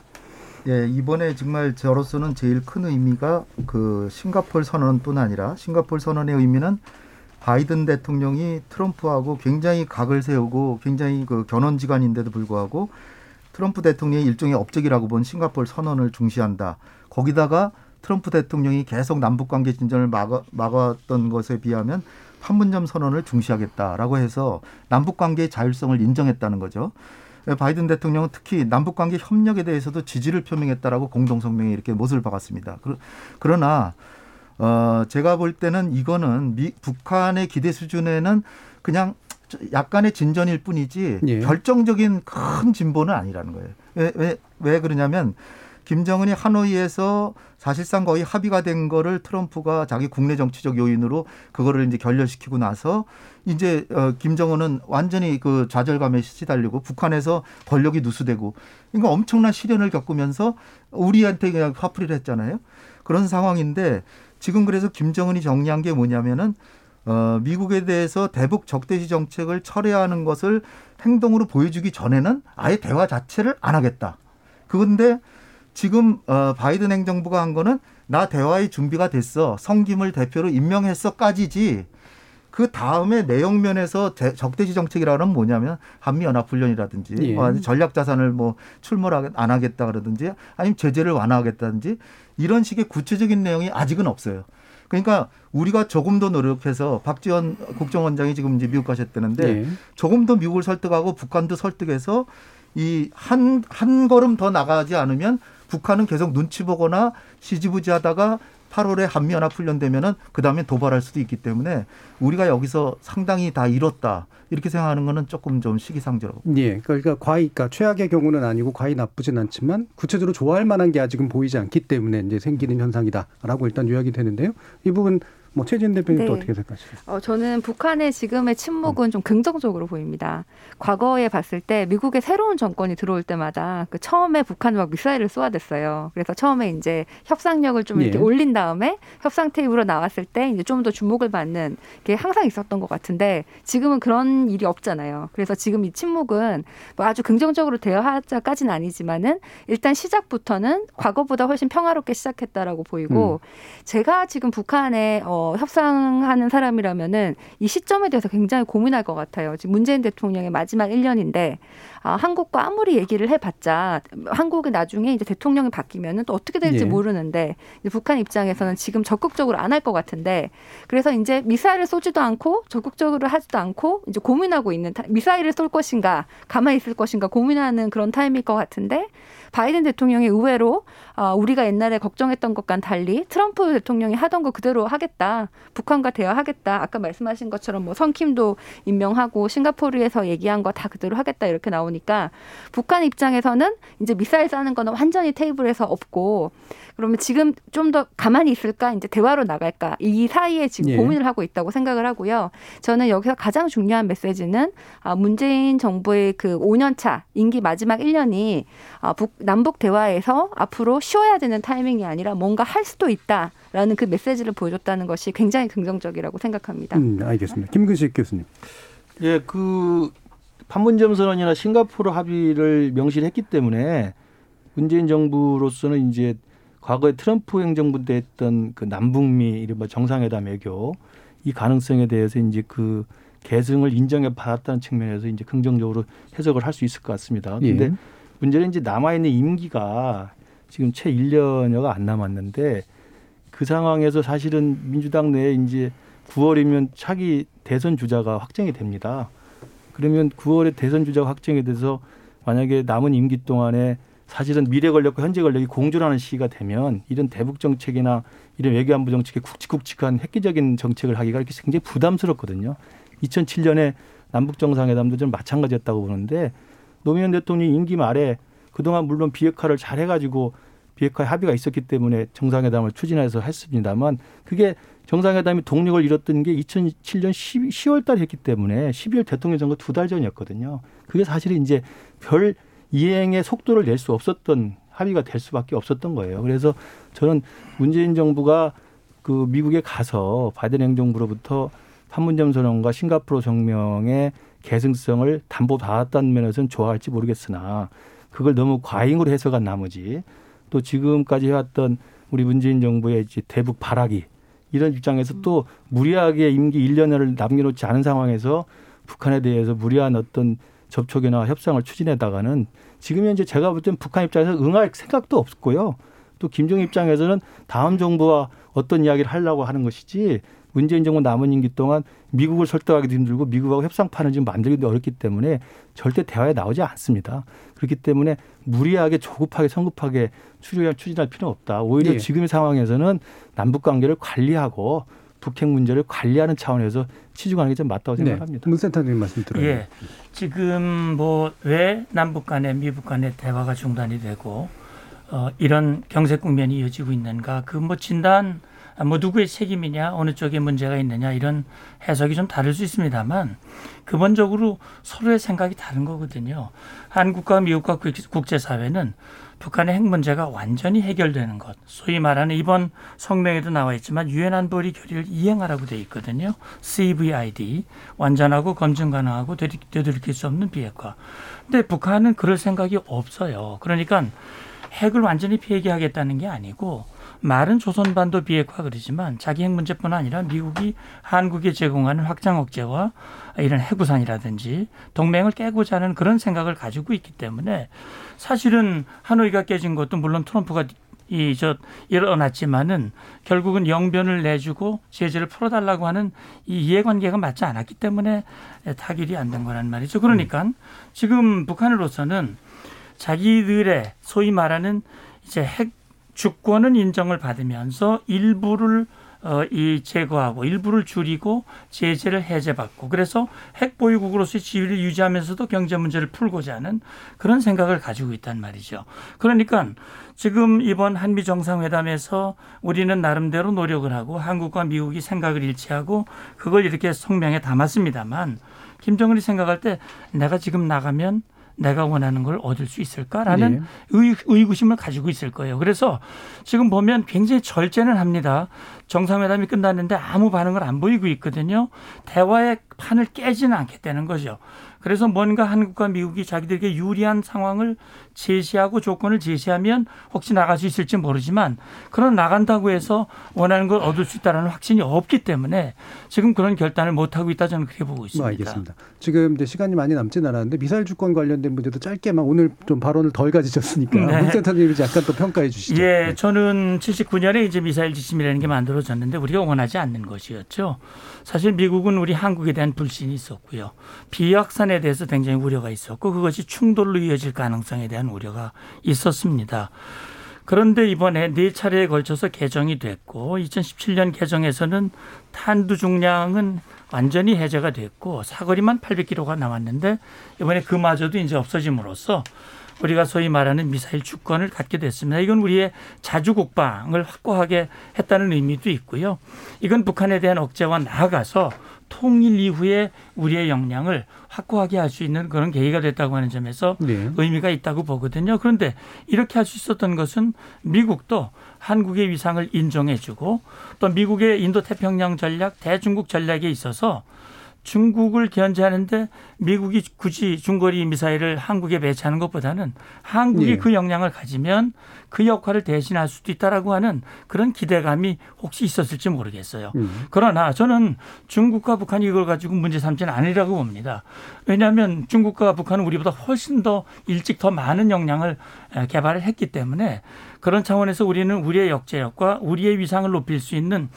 예, 이번에 정말 저로서는 제일 큰 의미가 그 싱가폴 선언뿐 아니라 싱가폴 선언의 의미는 바이든 대통령이 트럼프하고 굉장히 각을 세우고 굉장히 그 견원지간인데도 불구하고 트럼프 대통령이 일종의 업적이라고 본 싱가폴 선언을 중시한다. 거기다가 트럼프 대통령이 계속 남북 관계 진전을 막아, 막았던 것에 비하면 판문점 선언을 중시하겠다라고 해서 남북 관계의 자율성을 인정했다는 거죠. 바이든 대통령은 특히 남북 관계 협력에 대해서도 지지를 표명했다라고 공동 성명에 이렇게 못을 박았습니다. 그러나 어 제가 볼 때는 이거는 미, 북한의 기대 수준에는 그냥 약간의 진전일 뿐이지 예. 결정적인 큰 진보는 아니라는 거예요. 왜, 왜, 왜 그러냐면 김정은이 하노이에서 사실상 거의 합의가 된 거를 트럼프가 자기 국내 정치적 요인으로 그거를 이제 결렬시키고 나서 이제 어 김정은은 완전히 그 좌절감에 시달리고 북한에서 권력이 누수되고 그러니까 엄청난 시련을 겪으면서 우리한테 그냥 화풀이를 했잖아요. 그런 상황인데 지금 그래서 김정은이 정리한 게 뭐냐면은 어, 미국에 대해서 대북 적대시 정책을 철회하는 것을 행동으로 보여주기 전에는 아예 대화 자체를 안 하겠다. 그런데 지금 어, 바이든 행정부가 한 거는 나 대화의 준비가 됐어. 성김을 대표로 임명했어까지지. 그 다음에 내용 면에서 적대시 정책이라는 뭐냐면 한미 연합 훈련이라든지 예. 뭐 전략 자산을 뭐 출몰 안 하겠다 그러든지 아니면 제재를 완화하겠다든지 이런 식의 구체적인 내용이 아직은 없어요. 그러니까 우리가 조금 더 노력해서 박지원 국정원장이 지금 이제 미국 가셨다는데 예. 조금 더 미국을 설득하고 북한도 설득해서 이 한 한 걸음 더 나가지 않으면 북한은 계속 눈치 보거나 시지부지하다가 8월에 한미 연합 훈련 되면은 그 다음에 도발할 수도 있기 때문에 우리가 여기서 상당히 다 잃었다 이렇게 생각하는 거는 조금 좀 시기상조라고. 예, 그러니까 과히, 그러니까 최악의 경우는 아니고 과히 나쁘진 않지만 구체적으로 좋아할 만한 게 아직은 보이지 않기 때문에 이제 생기는 현상이다라고 일단 요약이 되는데요. 이 부분 뭐 최진 대표님 또 네. 어떻게 생각하시나요? 어, 저는 북한의 지금의 침묵은 좀 긍정적으로 보입니다. 과거에 봤을 때 미국의 새로운 정권이 들어올 때마다 그 처음에 북한이 막 미사일을 쏘아댔어요. 그래서 처음에 이제 협상력을 좀 이렇게 예. 올린 다음에 협상 테이블로 나왔을 때 이제 좀 더 주목을 받는 게 항상 있었던 것 같은데 지금은 그런 일이 없잖아요. 그래서 지금 이 침묵은 뭐 아주 긍정적으로 대화하자까지는 아니지만은 일단 시작부터는 과거보다 훨씬 평화롭게 시작했다라고 보이고 제가 지금 북한에 어, 협상하는 사람이라면은 이 시점에 대해서 굉장히 고민할 것 같아요. 지금 문재인 대통령의 마지막 1년인데 아, 한국과 아무리 얘기를 해봤자 한국이 나중에 이제 대통령이 바뀌면은 또 어떻게 될지 예. 모르는데 이제 북한 입장에서는 지금 적극적으로 안 할 것 같은데 그래서 이제 미사일을 쏘지도 않고 적극적으로 하지도 않고 이제 고민하고 있는 타- 미사일을 쏠 것인가 가만히 있을 것인가 고민하는 그런 타임일 것 같은데 바이든 대통령이 의외로 아, 우리가 옛날에 걱정했던 것과는 달리 트럼프 대통령이 하던 거 그대로 하겠다. 북한과 대화하겠다. 아까 말씀하신 것처럼 뭐 성킴도 임명하고 싱가포르에서 얘기한 거 다 그대로 하겠다 이렇게 나오 니까 북한 입장에서는 이제 미사일 쏘는 거는 완전히 테이블에서 없고 그러면 지금 좀 더 가만히 있을까 이제 대화로 나갈까 이 사이에 지금 예. 고민을 하고 있다고 생각을 하고요. 저는 여기서 가장 중요한 메시지는 아, 문재인 정부의 그 5년 차 임기 마지막 1년이 아, 북, 남북 대화에서 앞으로 쉬어야 되는 타이밍이 아니라 뭔가 할 수도 있다 라는 그 메시지를 보여줬다는 것이 굉장히 긍정적이라고 생각합니다. 음, 알겠습니다. 김근식 교수님. 예, 그 판문점 선언이나 싱가포르 합의를 명시했기 때문에 문재인 정부로서는 이제 과거에 트럼프 행정부 때 했던 그 남북미 이른바 정상회담 외교 이 가능성에 대해서 이제 그 계승을 인정해 받았다는 측면에서 이제 긍정적으로 해석을 할 수 있을 것 같습니다. 근데 예. 문제는 이제 남아 있는 임기가 지금 채 1년여가 안 남았는데 그 상황에서 사실은 민주당 내에 이제 9월이면 차기 대선 주자가 확정이 됩니다. 그러면 9월에 대선 주자가 확정이 돼서 만약에 남은 임기 동안에 사실은 미래 권력과 현재 권력이 공존하는 시기가 되면 이런 대북 정책이나 이런 외교안보 정책에 굵직굵직한 획기적인 정책을 하기가 이렇게 굉장히 부담스럽거든요. 2007년에 남북 정상회담도 좀 마찬가지였다고 보는데 노무현 대통령이 임기 말에 그동안 물론 비핵화를 잘 해가지고 비핵화 합의가 있었기 때문에 정상회담을 추진해서 했습니다만 그게 정상회담이 동력을 잃었던 게 2007년 10, 10월 달에 했기 때문에 12월 대통령 선거 두 달 전이었거든요. 그게 사실은 이제 별 이행의 속도를 낼 수 없었던 합의가 될 수밖에 없었던 거예요. 그래서 저는 문재인 정부가 그 미국에 가서 바이든 행정부로부터 판문점 선언과 싱가포르 정명의 계승성을 담보받았다는 면에서는 좋아할지 모르겠으나 그걸 너무 과잉으로 해석한 나머지 또 지금까지 해왔던 우리 문재인 정부의 이제 대북 발악이 이런 입장에서 또 무리하게 임기 1년을 남겨놓지 않은 상황에서 북한에 대해서 무리한 어떤 접촉이나 협상을 추진해다가는 지금 현재 제가 볼 땐 북한 입장에서 응할 생각도 없고요. 또 김정 입장에서는 다음 정부와 어떤 이야기를 하려고 하는 것이지 문재인 정부 남은 임기 동안 미국을 설득하기도 힘들고 미국하고 협상판을 지금 만들기도 어렵기 때문에 절대 대화에 나오지 않습니다. 그렇기 때문에 무리하게 조급하게 성급하게 추진할, 추진할 필요는 없다. 오히려 예. 지금의 상황에서는 남북 관계를 관리하고 북핵 문제를 관리하는 차원에서 치중하는 게 좀 맞다고 네. 생각합니다. 문센터님 말씀 들어요. 예. 지금 뭐 왜 남북 간에 미북 간의 대화가 중단이 되고 어, 이런 경제 국면이 이어지고 있는가 그 뭐 진단 아, 뭐 누구의 책임이냐 어느 쪽에 문제가 있느냐 이런 해석이 좀 다를 수 있습니다만 근본적으로 서로의 생각이 다른 거거든요. 한국과 미국과 국- 국제사회는 북한의 핵 문제가 완전히 해결되는 것, 소위 말하는 이번 성명에도 나와 있지만 유엔 안보리 결의를 이행하라고 돼 있거든요. CVID 완전하고 검증 가능하고 되돌이킬 수 없는 비핵화. 근데 북한은 그럴 생각이 없어요. 그러니까 핵을 완전히 폐기하겠다는 게 아니고 말은 조선반도 비핵화 그러지만 자기 핵 문제뿐 아니라 미국이 한국에 제공하는 확장 억제와 이런 해구산이라든지 동맹을 깨고자 하는 그런 생각을 가지고 있기 때문에 사실은 하노이가 깨진 것도 물론 트럼프가 이저 일어났지만은 결국은 영변을 내주고 제재를 풀어달라고 하는 이 이해관계가 맞지 않았기 때문에 타결이 안 된 거란 말이죠. 그러니까 지금 북한으로서는 자기들의 소위 말하는 이제 핵 주권은 인정을 받으면서 일부를 어, 이 제거하고 일부를 줄이고 제재를 해제받고 그래서 핵 보유국으로서의 지위를 유지하면서도 경제 문제를 풀고자 하는 그런 생각을 가지고 있단 말이죠. 그러니까 지금 이번 한미 정상회담에서 우리는 나름대로 노력을 하고 한국과 미국이 생각을 일치하고 그걸 이렇게 성명에 담았습니다만 김정은이 생각할 때 내가 지금 나가면 내가 원하는 걸 얻을 수 있을까라는 네. 의, 의구심을 가지고 있을 거예요. 그래서 지금 보면 굉장히 절제는 합니다. 정상회담이 끝났는데 아무 반응을 안 보이고 있거든요. 대화의 판을 깨지는 않겠다는 거죠. 그래서 뭔가 한국과 미국이 자기들에게 유리한 상황을 제시하고 조건을 제시하면 혹시 나갈 수 있을지 모르지만 그런 나간다고 해서 원하는 걸 얻을 수 있다는 확신이 없기 때문에 지금 그런 결단을 못 하고 있다 저는 그렇게 보고 있습니다. 뭐 알겠습니다. 지금 이제 시간이 많이 남진 않았는데 미사일 주권 관련된 문제도 짧게만 오늘 좀 발언을 덜 가지셨으니까 네. 문 센터님이 약간 또 평가해 주시죠. 예, 저는 79년에 이제 미사일 지침이라는 게 만들어졌는데 우리가 원하지 않는 것이었죠. 사실 미국은 우리 한국에 대한 불신이 있었고요. 비확산에 대해서 굉장히 우려가 있었고 그것이 충돌로 이어질 가능성에 대한 우려가 있었습니다. 그런데 이번에 네 차례에 걸쳐서 개정이 됐고 2017년 개정에서는 탄두 중량은 완전히 해제가 됐고 사거리만 800km가 남았는데 이번에 그마저도 이제 없어짐으로써 우리가 소위 말하는 미사일 주권을 갖게 됐습니다. 이건 우리의 자주 국방을 확고하게 했다는 의미도 있고요. 이건 북한에 대한 억제와 나아가서 통일 이후에 우리의 역량을 확고하게 할 수 있는 그런 계기가 됐다고 하는 점에서 네. 의미가 있다고 보거든요. 그런데 이렇게 할 수 있었던 것은 미국도 한국의 위상을 인정해주고 또 미국의 인도 태평양 전략, 대중국 전략에 있어서 중국을 견제하는데 미국이 굳이 중거리 미사일을 한국에 배치하는 것보다는 한국이 예. 그 역량을 가지면 그 역할을 대신할 수도 있다라고 하는 그런 기대감이 혹시 있었을지 모르겠어요. 음. 그러나 저는 중국과 북한이 이걸 가지고 문제 삼지는 않으리라고 봅니다. 왜냐하면 중국과 북한은 우리보다 훨씬 더 일찍 더 많은 역량을 에, 개발을 했기 때문에 그런 차원에서 우리는 우리의 역제력과 우리의 위상을 높일 수 있는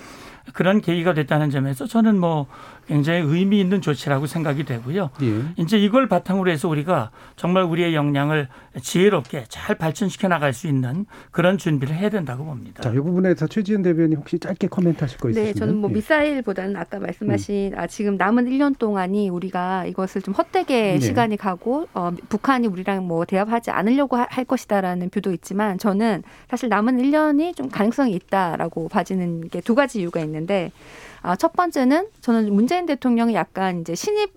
그런 계기가 됐다는 점에서 저는 뭐 굉장히 의미 있는 조치라고 생각이 되고요. 예. 이제 이걸 바탕으로 해서 우리가 정말 우리의 역량을 지혜롭게 잘 발전시켜 나갈 수 있는 그런 준비를 해야 된다고 봅니다. 자, 이 부분에서 최지은 대변인 혹시 짧게 코멘트 하실 거 있으시면 네, 저는 뭐 예. 미사일보다는 아까 말씀하신 아, 지금 남은 1년 동안이 우리가 이것을 좀 헛되게 네. 시간이 가고 어, 북한이 우리랑 뭐 대화하지 않으려고 하- 할 것이다라는 view도 있지만 저는 사실 남은 1년이 좀 가능성이 있다라고 봐지는 게 두 가지 이유가 있는데 아, 첫 번째는 저는 문재인 대통령이 약간 이제 신입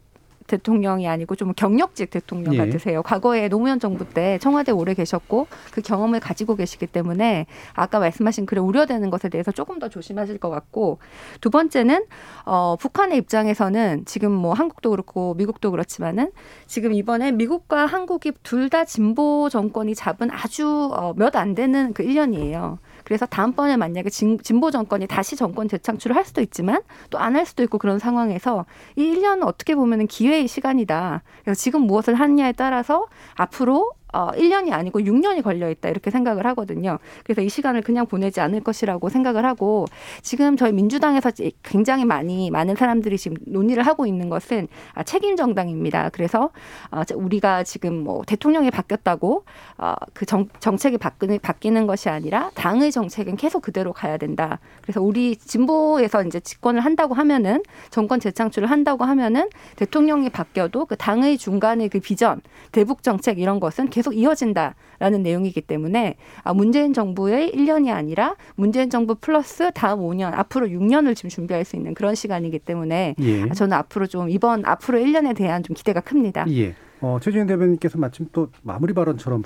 대통령이 아니고 좀 경력직 대통령 예. 같으세요. 과거에 노무현 정부 때 청와대 오래 계셨고 그 경험을 가지고 계시기 때문에 아까 말씀하신 그런 우려되는 것에 대해서 조금 더 조심하실 것 같고 두 번째는 어 북한의 입장에서는 지금 뭐 한국도 그렇고 미국도 그렇지만은 지금 이번에 미국과 한국이 둘 다 진보 정권이 잡은 아주 어, 몇 안 되는 그 1년이에요. 그래서 다음번에 만약에 진, 진보 정권이 다시 정권 재창출을 할 수도 있지만 또 안 할 수도 있고 그런 상황에서 이 1년은 어떻게 보면 은 기회의 시간이다. 그래서 지금 무엇을 하느냐에 따라서 앞으로 어, 1년이 아니고 6년이 걸려 있다 이렇게 생각을 하거든요. 그래서 이 시간을 그냥 보내지 않을 것이라고 생각을 하고 지금 저희 민주당에서 굉장히 많이 많은 사람들이 지금 논의를 하고 있는 것은 아, 책임 정당입니다. 그래서 어, 우리가 지금 뭐 대통령이 바뀌었다고 어, 그 정, 정책이 바뀌는, 바뀌는 것이 아니라 당의 정책은 계속 그대로 가야 된다. 그래서 우리 진보에서 이제 집권을 한다고 하면은 정권 재창출을 한다고 하면은 대통령이 바뀌어도 그 당의 중간의 그 비전, 대북 정책 이런 것은 계속 이어진다라는 내용이기 때문에 아, 문재인 정부의 1년이 아니라 문재인 정부 플러스 다음 5년, 앞으로 6년을 지금 준비할 수 있는 그런 시간이기 때문에 예. 아, 저는 앞으로 좀 이번 앞으로 1년에 대한 좀 기대가 큽니다. 예. 어, 최지은 대변인께서 마침 또 마무리 발언처럼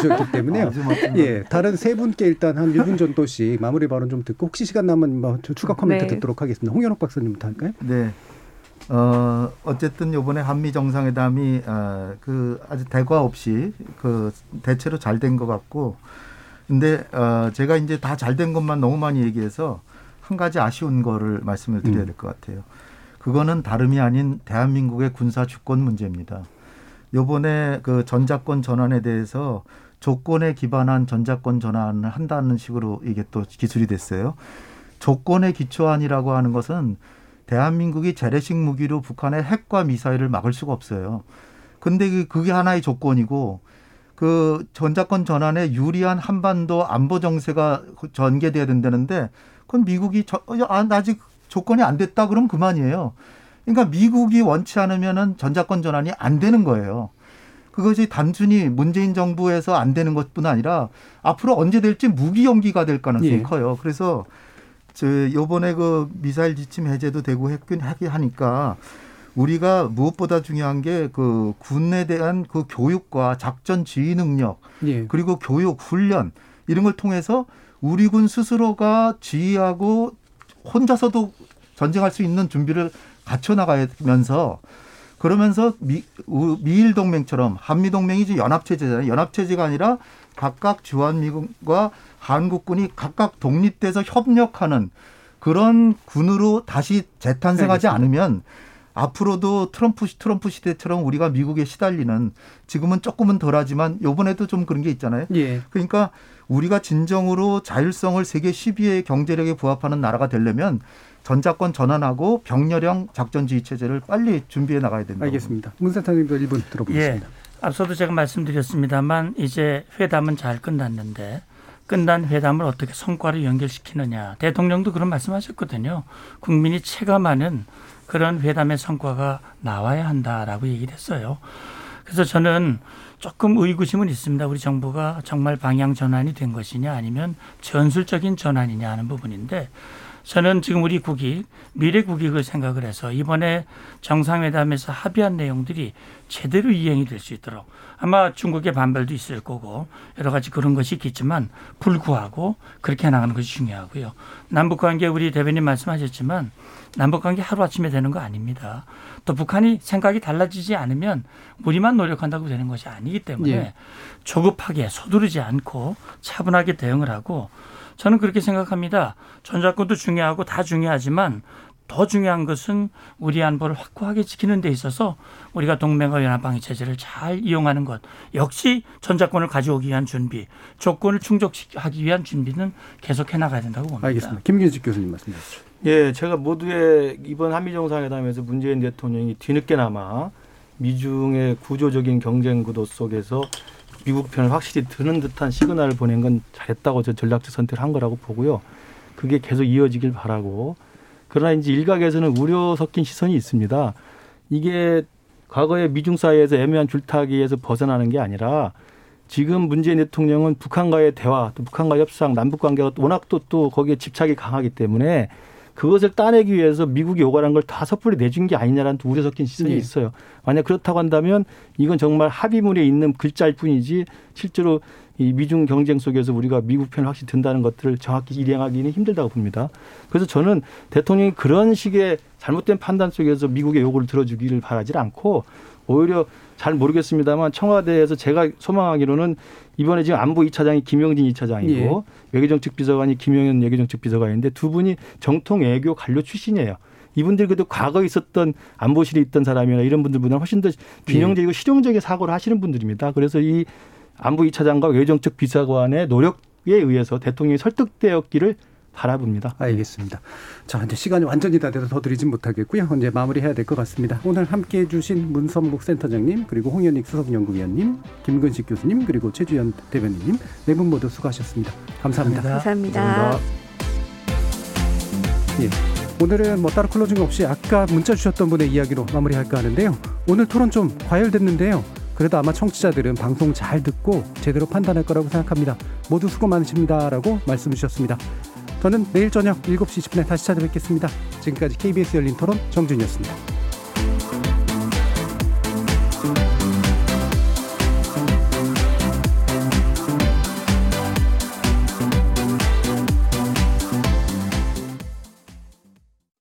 주셨기 때문에요. 예, 다른 세 분께 일단 한 1분 정도씩 마무리 발언 좀 듣고 혹시 시간 남으면 뭐 추가 코멘트 네. 듣도록 하겠습니다. 홍현옥 박사님부터 할까요? 네. 어, 어쨌든 요번에 한미 정상회담이 어, 그 아주 대과 없이 그 대체로 잘 된 것 같고 근데 어, 제가 이제 다 잘 된 것만 너무 많이 얘기해서 한 가지 아쉬운 거를 말씀을 드려야 될 것 같아요. 그거는 다름이 아닌 대한민국의 군사 주권 문제입니다. 요번에 그 전자권 전환에 대해서 조건에 기반한 전자권 전환을 한다는 식으로 이게 또 기술이 됐어요. 조건에 기초한이라고 하는 것은 대한민국이 재래식 무기로 북한의 핵과 미사일을 막을 수가 없어요. 근데 그- 그게 하나의 조건이고 그 전자권 전환에 유리한 한반도 안보 정세가 전개돼야 된다는데 그건 미국이 저, 아, 아직 조건이 안 됐다 그러면 그만이에요. 그러니까 미국이 원치 않으면은 전자권 전환이 안 되는 거예요. 그것이 단순히 문재인 정부에서 안 되는 것뿐 아니라 앞으로 언제 될지 무기 연기가 될 가능성이 예. 커요. 그래서 저 요번에 그 미사일 지침 해제도 되고 했긴 하긴 하니까 우리가 무엇보다 중요한 게 그 군에 대한 그 교육과 작전 지휘 능력 예. 그리고 교육 훈련 이런 걸 통해서 우리 군 스스로가 지휘하고 혼자서도 전쟁할 수 있는 준비를 갖춰 나가면서 그러면서 미, 우- 미일 동맹처럼 한미 동맹이 이제 연합 체제잖아요. 연합 체제가 아니라 각각 주한미군과 한국군이 각각 독립돼서 협력하는 그런 군으로 다시 재탄생하지. 않으면 앞으로도 트럼프 시- 트럼프 시대처럼 우리가 미국에 시달리는 지금은 조금은 덜하지만 요번에도 좀 그런 게 있잖아요. 예. 그러니까 우리가 진정으로 자율성을 세계 10위의 경제력에 부합하는 나라가 되려면 전자권 전환하고 병렬형 작전 지휘 체제를 빨리 준비해 나가야 된다. 알겠습니다. 문센터님도 1분 들어보겠습니다. 예. 앞서도 제가 말씀드렸습니다만 이제 회담은 잘 끝났는데 끝난 회담을 어떻게 성과로 연결시키느냐. 대통령도 그런 말씀하셨거든요. 국민이 체감하는 그런 회담의 성과가 나와야 한다라고 얘기를 했어요. 그래서 저는 조금 의구심은 있습니다. 우리 정부가 정말 방향 전환이 된 것이냐 아니면 전술적인 전환이냐 하는 부분인데 저는 지금 우리 국익, 미래 국익을 생각을 해서 이번에 정상회담에서 합의한 내용들이 제대로 이행이 될 수 있도록 아마 중국의 반발도 있을 거고 여러 가지 그런 것이 있겠지만 불구하고 그렇게 나가는 것이 중요하고요. 남북 관계 우리 대변인 말씀하셨지만 남북 관계 하루아침에 되는 거 아닙니다. 또 북한이 생각이 달라지지 않으면 우리만 노력한다고 되는 것이 아니기 때문에 예. 조급하게 서두르지 않고 차분하게 대응을 하고 저는 그렇게 생각합니다. 전자권도 중요하고 다 중요하지만 더 중요한 것은 우리 안보를 확고하게 지키는 데 있어서 우리가 동맹과 연합방위 체제를 잘 이용하는 것 역시 전자권을 가져오기 위한 준비, 조건을 충족하기 위한 준비는 계속해 나가야 된다고 봅니다. 알겠습니다. 김균식 교수님 말씀 주시죠. 예, 제가 모두의 이번 한미 정상회담에서 문재인 대통령이 뒤늦게나마 미중의 구조적인 경쟁 구도 속에서 미국 편을 확실히 드는 듯한 시그널을 보낸 건 잘했다고 저 전략적 선택을 한 거라고 보고요. 그게 계속 이어지길 바라고. 그러나 이제 일각에서는 우려 섞인 시선이 있습니다. 이게 과거에 미중 사이에서 애매한 줄타기에서 벗어나는 게 아니라 지금 문재인 대통령은 북한과의 대화, 또 북한과 협상, 남북 관계가 워낙 또, 또 거기에 집착이 강하기 때문에 그것을 따내기 위해서 미국이 요구한 걸 다 섣불리 내준 게 아니냐라는 또 우려 섞인 시선이 네. 있어요. 만약 그렇다고 한다면 이건 정말 합의문에 있는 글자일 뿐이지 실제로 이 미중 경쟁 속에서 우리가 미국 편을 확실히 든다는 것들을 정확히 일행하기는 힘들다고 봅니다. 그래서 저는 대통령이 그런 식의 잘못된 판단 속에서 미국의 요구를 들어주기를 바라지 않고 오히려 잘 모르겠습니다만 청와대에서 제가 소망하기로는 이번에 지금 안보 2차장이 김영진 2차장이고 예. 외교정책 비서관이 김영현 외교정책 비서관인데 두 분이 정통 외교 관료 출신이에요. 이분들 그래도 과거에 있었던 안보실에 있던 사람이나 이런 분들보다 훨씬 더 균형적이고 실용적인 사고를 하시는 분들입니다. 그래서 이 안보 2차장과 외교정책 비서관의 노력에 의해서 대통령이 설득되었기를 바라봅니다. 알겠습니다. 자, 이제 시간이 완전히 다 돼서 더 드리진 못하겠고요. 이제 마무리해야 될 것 같습니다. 오늘 함께 해주신 문선국 센터장님, 그리고 홍현익 수석연구위원님, 김근식 교수님, 그리고 최주연 대변인님, 네 분 모두 수고하셨습니다. 감사합니다. 감사합니다. 예. 오늘은 뭐 따로 클로징 없이 아까 문자 주셨던 분의 이야기로 마무리할까 하는데요. 오늘 토론 좀 과열됐는데요. 그래도 아마 청취자들은 방송 잘 듣고 제대로 판단할 거라고 생각합니다. 모두 수고 많으십니다라고 말씀 주셨습니다. 저는 내일 저녁 7시 10분에 다시 찾아뵙겠습니다. 지금까지 KBS 열린 토론 정준이었습니다.